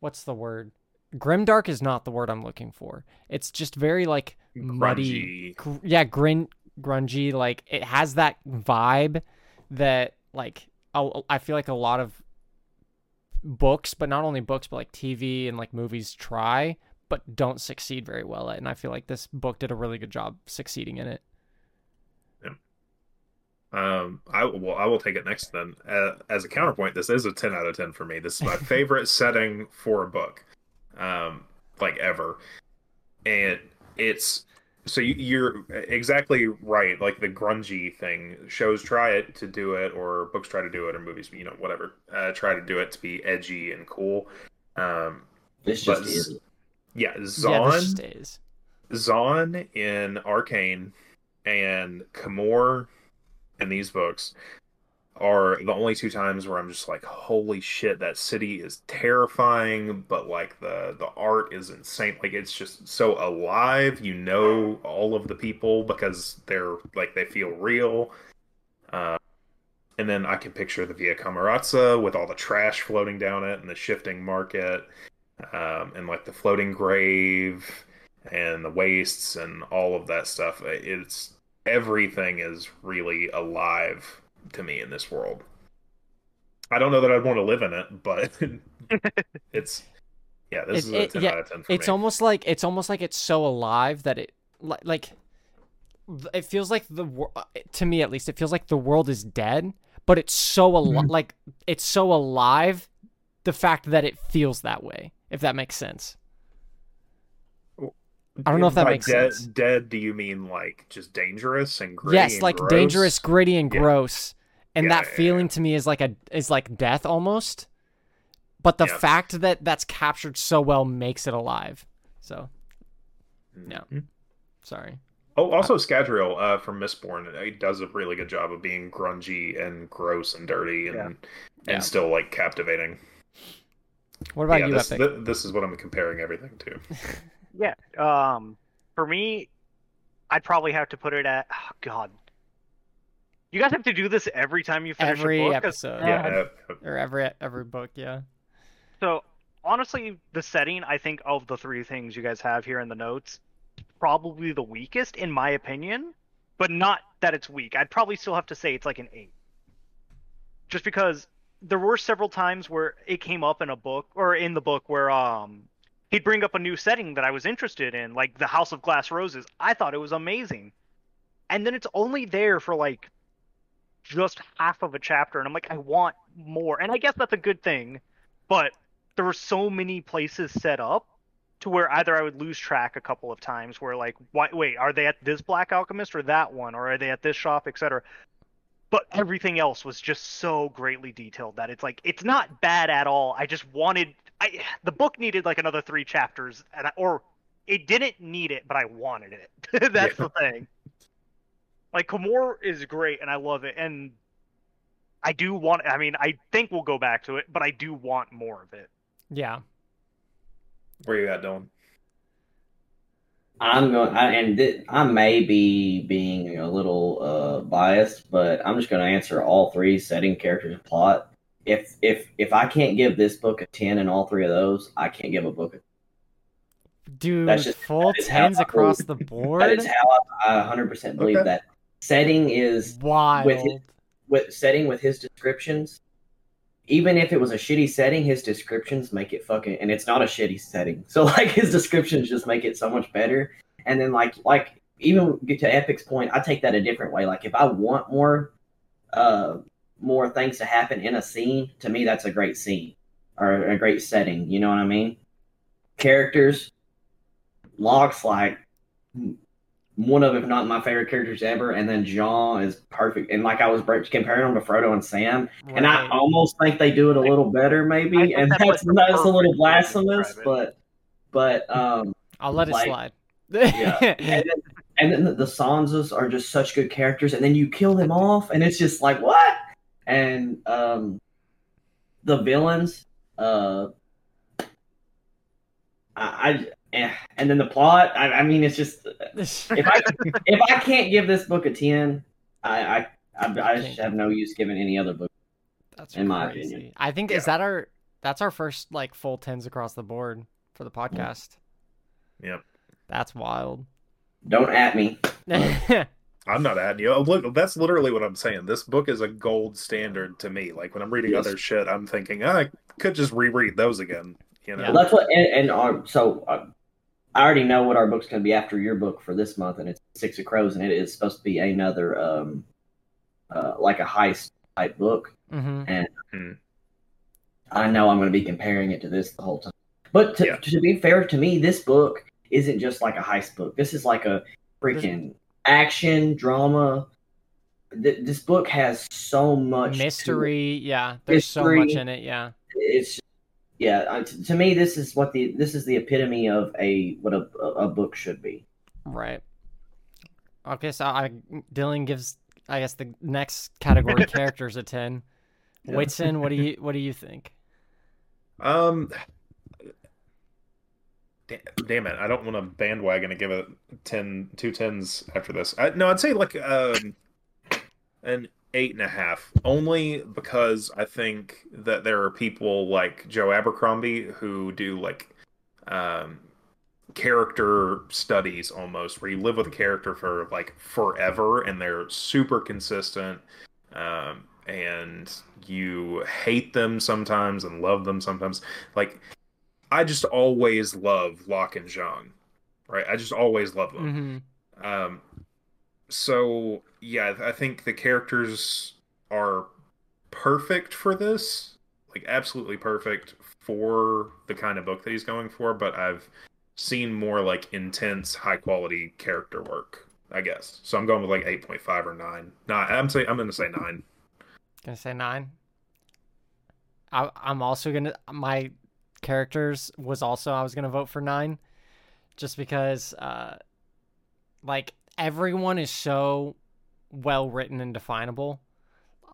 what's the word? Grimdark is not the word I'm looking for. It's just very like muddy grungy gr- yeah grin grungy like it has that vibe that like I feel like a lot of books but not only books but like tv and like movies try but don't succeed very well at and i feel like this book did a really good job succeeding in it Um, I well, I will take it next then. Uh, as a counterpoint, this is a ten out of ten for me. This is my [laughs] favorite setting for a book, um, like ever, and it's so you, you're exactly right. Like the grungy thing, shows try it to do it, or books try to do it, or movies, you know, whatever, uh, try to do it to be edgy and cool. Um, this just z- is. yeah, yeah Zaun, just is Zaun in Arcane and Camorr in these books are the only two times where I'm just like, holy shit, that city is terrifying, but like the the art is insane. Like it's just so alive. You know all of the people because they're like they feel real. Uh, and then I can picture the Via Camorrazza with all the trash floating down it and the shifting market, um, and like the floating grave and the wastes and all of that stuff. It's everything is really alive to me in this world. I don't know that I'd want to live in it, but [laughs] it's yeah, this It- is a it- ten yeah, out of ten for it's me. almost like it's almost like it's so alive that it li- like it feels like the to me at least it feels like the world is dead but it's so al- Mm-hmm. like it's so alive the fact that it feels that way if that makes sense I don't know if that makes dead, sense. Dead? Do you mean like just dangerous and gritty? yes and like gross? dangerous gritty and Yeah. gross and Yeah, that yeah, feeling to me is like a is like death almost but the Yeah. fact that that's captured so well makes it alive so No. Mhm. sorry Oh, also Scadrial uh, from Mistborn, he does a really good job of being grungy and gross and dirty and Yeah. and Yeah. still like captivating. what about yeah, you this, epic thi- this is what I'm comparing everything to. [laughs] Yeah. Um, for me, I'd probably have to put it at. Oh, God. You guys have to do this every time you finish every a book. 'cause- episode yeah, uh, or every every book yeah So honestly, the setting I think of the three things you guys have here in the notes, probably the weakest in my opinion, but not that it's weak. I'd probably still have to say it's like an eight, just because there were several times where it came up in a book or in the book where um he'd bring up a new setting that I was interested in, like the House of Glass Roses. I thought it was amazing, and then it's only there for like just half of a chapter, and I'm like, I want more, and I guess that's a good thing, but there were so many places set up to where either I would lose track a couple of times, where like, why, wait, are they at this Black Alchemist or that one, or are they at this shop, etc. But everything else was just so greatly detailed that it's like it's not bad at all. I just wanted, I the book needed like another three chapters, and I, or it didn't need it, but I wanted it. [laughs] That's Yeah. the thing. Like Camorr is great, and I love it, and I do want. I mean, I think we'll go back to it, but I do want more of it. Yeah. Where you at, Dylan? I'm going, I, and th- I may be being a little uh, biased, but I'm just going to answer all three: setting, characters, plot. If if if I can't give this book a ten in all three of those, I can't give a book a Dude, That's just- full that is how tens across the [laughs] board. is how I, I 100% believe Okay. that. Setting is Wild. with his- with setting with his descriptions. Even if it was a shitty setting, his descriptions make it fucking and it's not a shitty setting. [laughs] So like his descriptions just make it so much better. And then like like even get to Epic's point, I take that a different way. Like if I want more uh more things to happen in a scene, to me that's a great scene or a great setting. You know what I mean? Characters, Locke's like one of, if not my favorite characters ever, and then Jean is perfect. And like I was comparing them to Frodo and Sam, and I almost think they do it a little better, maybe. And that that's that's a little perfect way to blasphemous, but but um I'll let it slide. yeah. [laughs] and then, and then the, the Sanzas are just such good characters, and then you kill them off, and it's just like what? And um, the villains, uh, I, I eh, and then the plot. I, I mean, it's just [laughs] if I if I can't give this book a ten, I I, I, I just have no use giving any other book. That's in my opinion. I think Yeah. is that our that's our first like full tens across the board for the podcast. Yep. That's wild. Don't at me. [laughs] [laughs] I'm not adding you. Oh, Look, that's literally what I'm saying. This book is a gold standard to me. Like when I'm reading Yes. other shit, I'm thinking "Ah, I could just reread those again. You know, Yeah. That's what and, and our, so uh, I already know what our book's going to be after your book for this month, and it's Six of Crows, and it is supposed to be another um uh like a heist type book. hmm I know I'm going to be comparing it to this the whole time. But to, Yeah. to be fair to me, this book isn't just like a heist book. This is like a freaking action drama. Th- This book has so much. Mystery, yeah. There's so much in it, yeah. It's yeah. uh, t- To me, this is what the this is the epitome of a what a a book should be. Right. Okay, so I Dylan gives I guess the next category [laughs] characters a ten. Yeah. Whitson, what do you what do you think? Um, da- damn it, I don't want to bandwagon and give it 10, two tens after this. I, no, I'd say like um, an eight and a half, only because I think that there are people like Joe Abercrombie who do like um character studies almost where you live with a character for like forever and they're super consistent um and you hate them sometimes and love them sometimes like i just always love Locke and Jean right i just always love them hmm um, so yeah, I think the characters are perfect for this, like absolutely perfect for the kind of book that he's going for. But I've seen more like intense, high quality character work, I guess. So I'm going with like eight point five or nine. Nine. I'm say I'm gonna say nine. Gonna say nine. I I'm also gonna my characters was also I was gonna vote for nine, just because uh, like everyone is so well written and definable.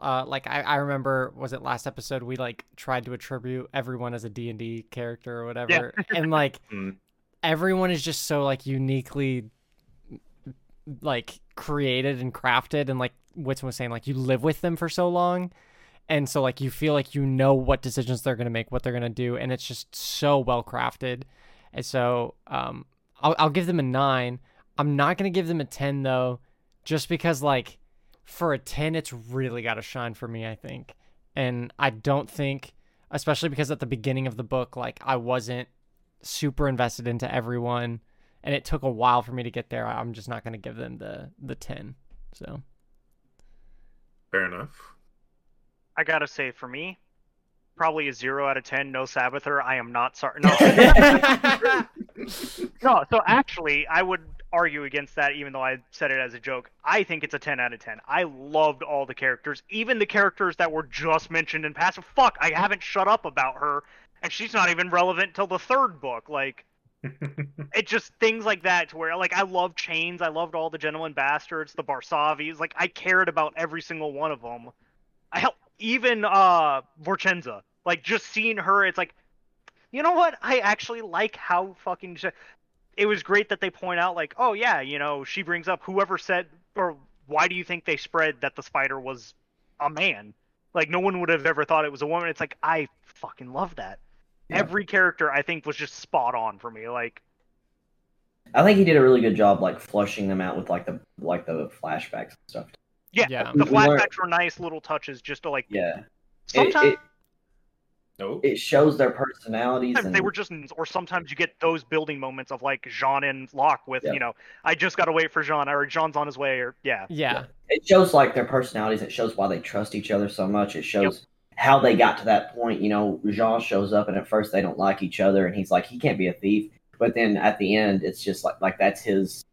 Uh, like I, I remember was it last episode we like tried to attribute everyone as a D and D character or whatever, [laughs] and like [laughs] Mm. everyone is just so like uniquely like created and crafted and like Whitson was saying like you live with them for so long and so like you feel like you know what decisions they're going to make what they're going to do and it's just so well crafted and so um I'll, I'll give them a nine I'm not gonna give them a ten though, just because like for a ten, it's really got to shine for me. I think, and I don't think, especially because at the beginning of the book, like I wasn't super invested into everyone, and it took a while for me to get there. I'm just not gonna give them the the ten. So Fair enough. I gotta say, for me, probably a zero out of ten. No Sabetha. I am not sorry. No, [laughs] no. So actually, I would argue against that, even though I said it as a joke. I think it's a ten out of ten. I loved all the characters, even the characters that were just mentioned in passing. Fuck, I haven't shut up about her, and she's not even relevant till the third book. Like. [laughs] it just things like that to where like I love Chains, I loved all the Gentlemen Bastards, the Barsavis, like I cared about every single one of them. I help even uh Vorchenza, like just seeing her, it's like, you know what? I actually like how fucking. It was great that they point out like, oh yeah, you know, she brings up whoever said or why do you think they spread that the spider was a man? Like no one would have ever thought it was a woman. It's like I fucking love that. Yeah. Every character I think was just spot on for me. Like I think he did a really good job, like flushing them out with like the like the flashbacks and stuff. Yeah, Yeah. the flashbacks were nice little touches just to like Yeah, sometimes it, No. it shows their personalities. sometimes And, they were just or sometimes you get those building moments of like Jean and Locke with, Yeah. you know, I just gotta wait for Jean or Jean's on his way or yeah. yeah, it shows like their personalities. It shows why they trust each other so much. It shows how they got to that point. You know, Jean shows up and at first they don't like each other, and he's like, he can't be a thief. But then at the end, it's just like like that's his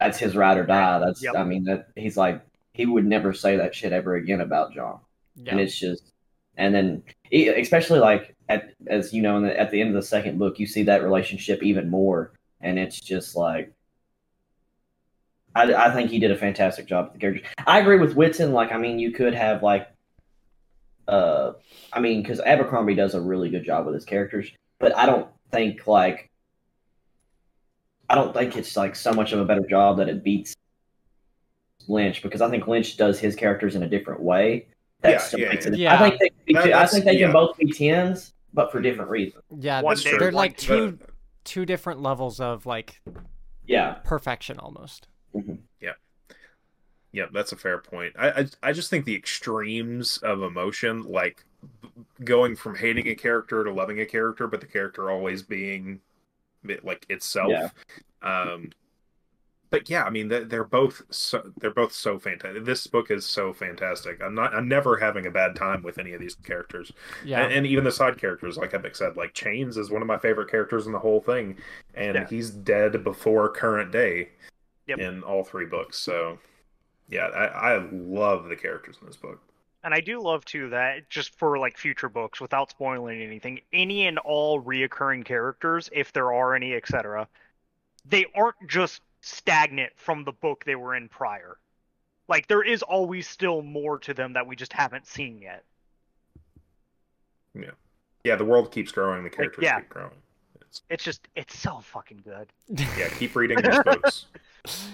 that's his ride or die. That's Yep. I mean that he's like he would never say that shit ever again about Jean. yeah. and it's just and then especially like at as you know in the, at the end of the second book you see that relationship even more and it's just like I, I think he did a fantastic job with the characters i agree with whitson like i mean you could have like uh i mean because abercrombie does a really good job with his characters but i don't think like i don't think it's like so much of a better job that it beats lynch because i think lynch does his characters in a different way that Yeah, still yeah, makes yeah. it Yeah. i think they, can be That- i think they yeah. can both be tens but for different reasons yeah, One they're, they're like day. two two different levels of like yeah perfection almost. Yeah, yeah, that's a fair point. I, I I just think the extremes of emotion, like going from hating a character to loving a character, but the character always being like itself. Yeah. Um, but yeah, I mean they're, both so they're both so fantastic. This book is so fantastic. I'm not I'm never having a bad time with any of these characters, Yeah, and, and even the side characters. Like Epic said, like Chains is one of my favorite characters in the whole thing, and Yeah. he's dead before current day Yep. in all three books. So yeah, I, I love the characters in this book. And I do love too that just for like future books, without spoiling anything, any and all reoccurring characters, if there are any, etc., they aren't just stagnant from the book they were in prior. Like there is always still more to them that we just haven't seen yet. Yeah, Yeah, the world keeps growing. The characters yeah. keep growing. It's, It's just it's so fucking good. [laughs] yeah, keep reading these books. [laughs]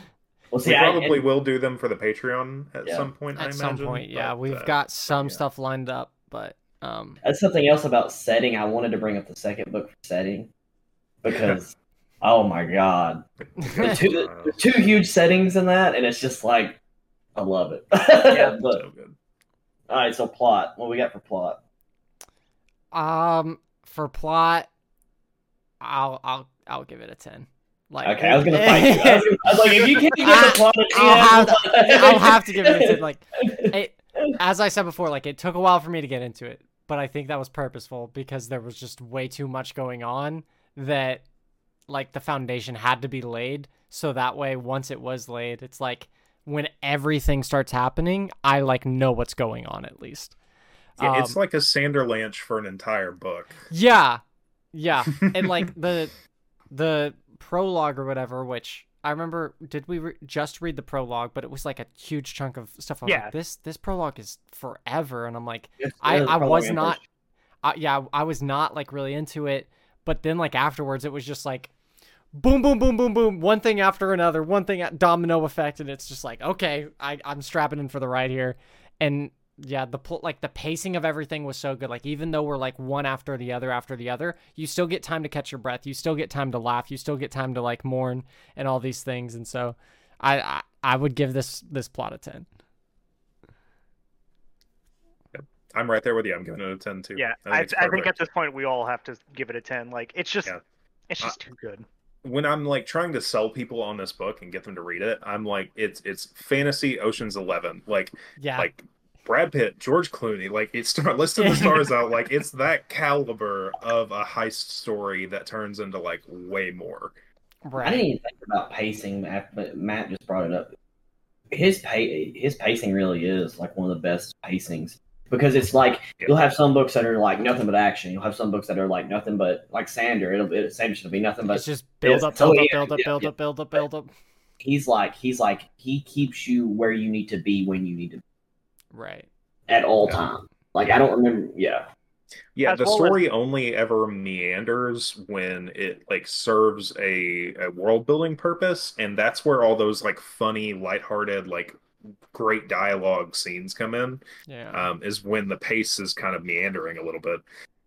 well see we I, probably will do them for the Patreon at Yeah. some point. I at some imagine, point, yeah, but, we've uh, got some yeah. stuff lined up, but um, that's something else about setting i wanted to bring up the second book for setting because oh my god the [laughs] two, the two huge settings in that and it's just like i love it [laughs] Yeah. but so good. all right so plot what we got for plot um, for plot, I'll I'll I'll give it a ten. Like okay i was gonna fight you I was, gonna, I was like if you can't give the [laughs] plot a 10, I'll have like- I'll have to give it a ten. Like it, as I said before, like it took a while for me to get into it, but I think that was purposeful because there was just way too much going on that like the foundation had to be laid so that way once it was laid, it's like when everything starts happening, I like know what's going on at least. Yeah, it's Um, like a Sanderlanche for an entire book. Yeah, yeah, [laughs] and like the the prologue or whatever, which I remember. Did we re- just read the prologue? But it was like a huge chunk of stuff. I was Yeah. like, this this prologue is forever, and I'm like, It's- I- I was not- first- uh, yeah, I was not like really into it. But then like afterwards, it was just like. Boom, boom, boom, boom, boom. One thing after another, one thing at domino effect, and it's just like, okay, I, I'm strapping in for the ride here. And yeah, the pl- like the pacing of everything was so good. Like even though we're like one after the other after the other, you still get time to catch your breath. You still get time to laugh. You still get time to like mourn and all these things. And so, I I, I would give this this plot a ten. I'm right there with you. I'm giving it a ten too. Yeah, I I, think, it's I think at this point we all have to give it a ten. Like it's just, Yeah. it's just too good. When I'm like trying to sell people on this book and get them to read it, I'm like, it's it's fantasy Ocean's Eleven, like Yeah, like Brad Pitt, George Clooney, like it's start listing the [laughs] stars out, like it's that caliber of a heist story that turns into like way more. I right. didn't even think about pacing, Matt, but Matt just brought it up. His pay, his pacing really is like one of the best pacings because it's like you'll have some books that are like nothing but action. You'll have some books that are like nothing but like Sander. It'll it, Sander will be nothing but It's just build up, so build up, yeah, build up, build up, build up, build up. he's like he's like he keeps you where you need to be when you need to be Right. at all Yeah. time. Like I don't remember. Yeah, Yeah, As the well as- story only ever meanders when it like serves a, a world building purpose, and that's where all those like funny, lighthearted, like great dialogue scenes come in. Yeah. um, is when the pace is kind of meandering a little bit.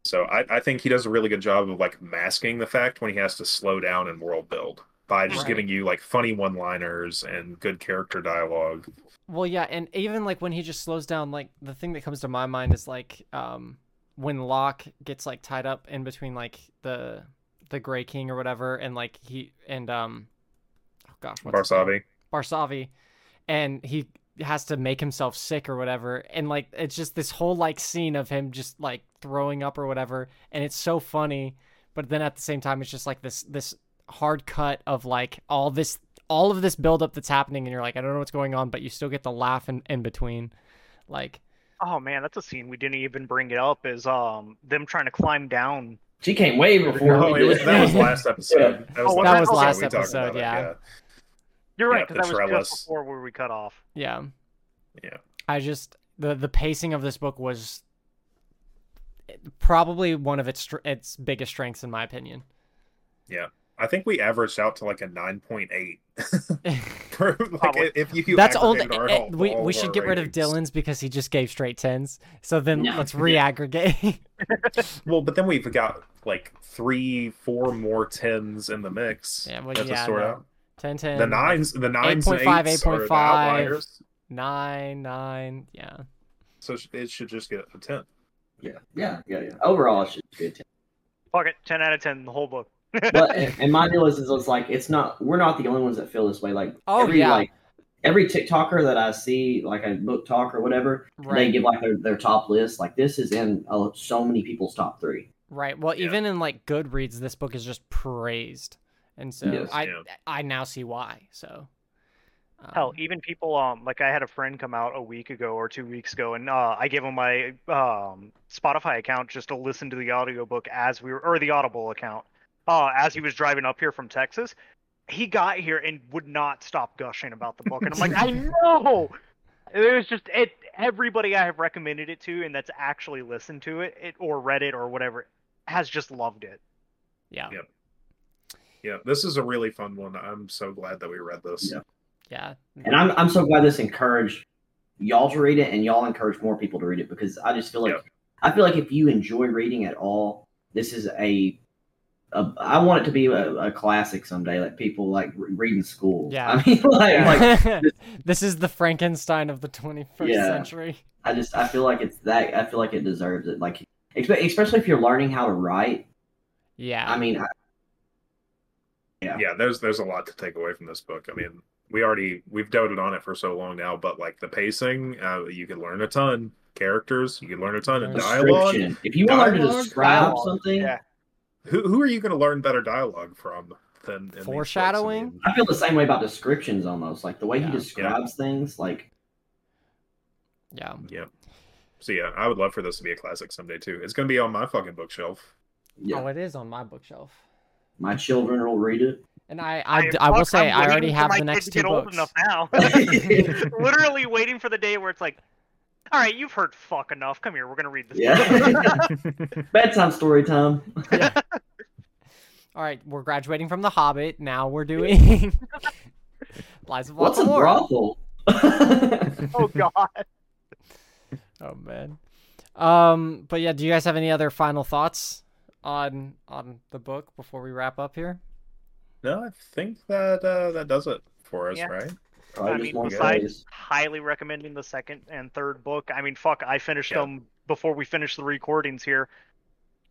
So I, I think he does a really good job of like masking the fact when he has to slow down and world build by just Right. giving you like funny one liners and good character dialogue. Well, yeah, and even like when he just slows down, like the thing that comes to my mind is like um when Locke gets like tied up in between like the the Gray King or whatever, and like he and um oh gosh, what's? Barsavi. Barsavi, and he has to make himself sick or whatever, and like it's just this whole like scene of him just like throwing up or whatever, and it's so funny, but then at the same time it's just like this this hard cut of like all this all of this buildup that's happening, and you're like I don't know what's going on, but you still get the laugh in, in between, like Oh man, that's a scene we didn't even bring it up. Is um them trying to climb down. she came way [laughs] before. No, we it was that was last [laughs] episode. That was Oh, that last was episode last episode, about it, yeah. You're Yeah, right, because the that was just before where we cut off. yeah, Yeah. I just the the pacing of this book was probably one of its its biggest strengths in my opinion. Yeah. I think we averaged out to like a nine point eight. [laughs] [laughs] like if you That's only aggregate our eh, whole- we we should our get rid of. Dylan's because he just gave straight tens. So then No. let's [laughs] re-aggregate. Well, but then we've got like three, four more tens in the mix. Yeah, well, Have to yeah, sort no. Out. 10, 10, The nines, the nines and 8.5, eights are the 8.5. outliers. 9, 9, yeah. So it should just get a ten. Yeah, yeah, yeah, yeah. Overall, it should be a 10. Fuck it, ten out of ten, the whole book. But [laughs] and and my deal is, is it's like it's not. We're not the only ones that feel this way. Like Oh, every yeah. like every TikToker that I see, like a BookTok or whatever, they give like their, their top list. Like this is in uh, so many people's top three. Right. Well, Yeah. even in like Goodreads this book is just praised. And so Yes. I Yeah. I now see why. So um, Hell, even people um like I had a friend come out a week ago or two weeks ago, and uh, I gave him my um Spotify account just to listen to the audiobook as we were, or the Audible account, uh, as he was driving up here from Texas. He got here and would not stop gushing about the book, and I'm like, I [laughs] know. It was just it. Everybody I have recommended it to, and that's actually listened to it, it or read it or whatever, has just loved it. yeah. Yeah. Yeah, this is a really fun one. I'm so glad that we read this. Yeah. Yeah. And I'm I'm so glad this encouraged y'all to read it, and y'all encourage more people to read it because I just feel like Yep. I feel like if you enjoy reading at all, this is a. a I want it to be a, a classic someday, like people like re- read in school. Yeah. I mean, [laughs] like, like [laughs] this is the Frankenstein of the 21st Yeah. century. I just I feel like it's that I feel like it deserves it. Like especially if you're learning how to write. Yeah. I mean, I, Yeah, yeah there's there's a lot to take away from this book. I mean, we already we've doted on it for so long now, but like the pacing, uh, you could learn a ton. Characters, you could learn a ton. And dialogue. If you want to learn to Dialogue? describe Dialogue, something, yeah. who who are you going to learn better dialogue from than in these? I Foreshadowing? mean, I feel the same way about descriptions almost. Like the way Yeah. he describes things, like yeah. yeah. So yeah, I would love for this to be a classic someday too. It's going to be on my fucking bookshelf. yeah, Oh, it is on my bookshelf. My children will read it. And I I, am I will say I'm I already have the next two get old books. enough now. [laughs] [laughs] Literally waiting for the day where it's like, all right, you've heard fuck enough. Come here, we're gonna read this. Yeah, [laughs] bedtime story time. All right, we're graduating from The Hobbit. Now we're doing Lies of What's a brothel? oh god. Oh man. Um, but yeah, do you guys have any other final thoughts on on the book before we wrap up here? No, I think that uh, that does it for us, Yeah. right? Probably I just mean, one besides highly recommending the second and third book. I mean, fuck, I finished Yeah. them before we finished the recordings here.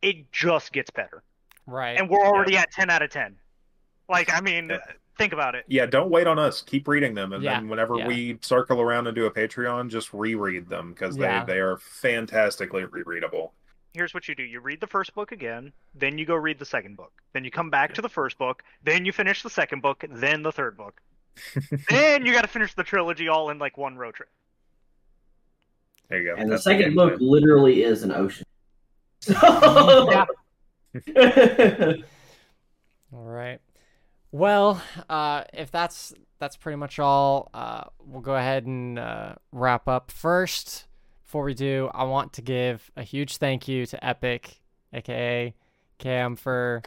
It just gets better, Right. and we're already at ten out of ten. Like, I mean, Yeah. think about it. Yeah, don't wait on us. Keep reading them, and Yeah, then whenever yeah. we circle around and do a Patreon, just reread them because Yeah. they they are fantastically rereadable. Here's what you do: you read the first book again, then you go read the second book, then you come back to the first book, then you finish the second book, then the third book, [laughs] then you got to finish the trilogy all in like one road trip. There you go. And the second book plan. literally is an ocean. [laughs] All right. Well, uh, if that's that's pretty much all, uh, we'll go ahead and uh, wrap up. First, before we do, I want to give a huge thank you to Epic, aka Cam, for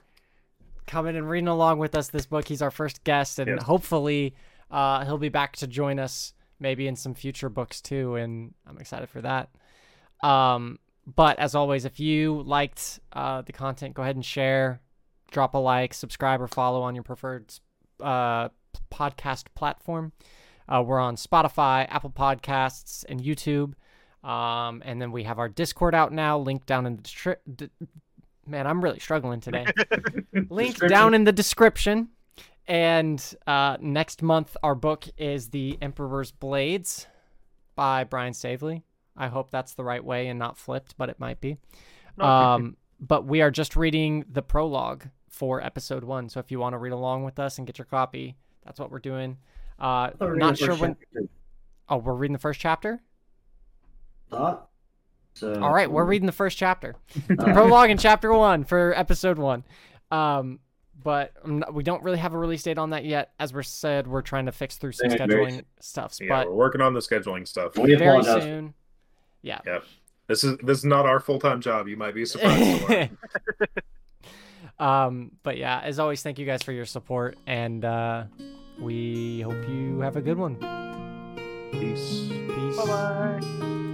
coming and reading along with us this book. He's our first guest, and Yes. hopefully, uh, he'll be back to join us maybe in some future books too. And I'm excited for that. Um, but as always, if you liked uh, the content, go ahead and share, drop a like, subscribe, or follow on your preferred uh, podcast platform. Uh, we're on Spotify, Apple Podcasts, and YouTube. Um, and then we have our Discord out now, linked down in the distri- d- man. I'm really struggling today. [laughs] Link down in the description. And uh, next month, our book is The Emperor's Blades by Brian Staveley. I hope that's the right way and not flipped, but it might be. Um, but we are just reading the prologue for episode one. So if you want to read along with us and get your copy, that's what we're doing. Uh, Thought we were not sure when. chapter. Oh, we're reading the first chapter. Thought. So. All right, we're reading the first chapter. [laughs] Uh, prologue in chapter one for episode one. Um, but um, no- we don't really have a release date on that yet. As we said, we're trying to fix through some Very, very scheduling stuffs, Yeah, but we're working on the scheduling stuff. We very apologize. soon. Yeah. Yep. This is this is not our full time job. You might be surprised. [laughs] um, but yeah, as always, thank you guys for your support, and uh, we hope you have a good one. Peace. Peace. Bye bye.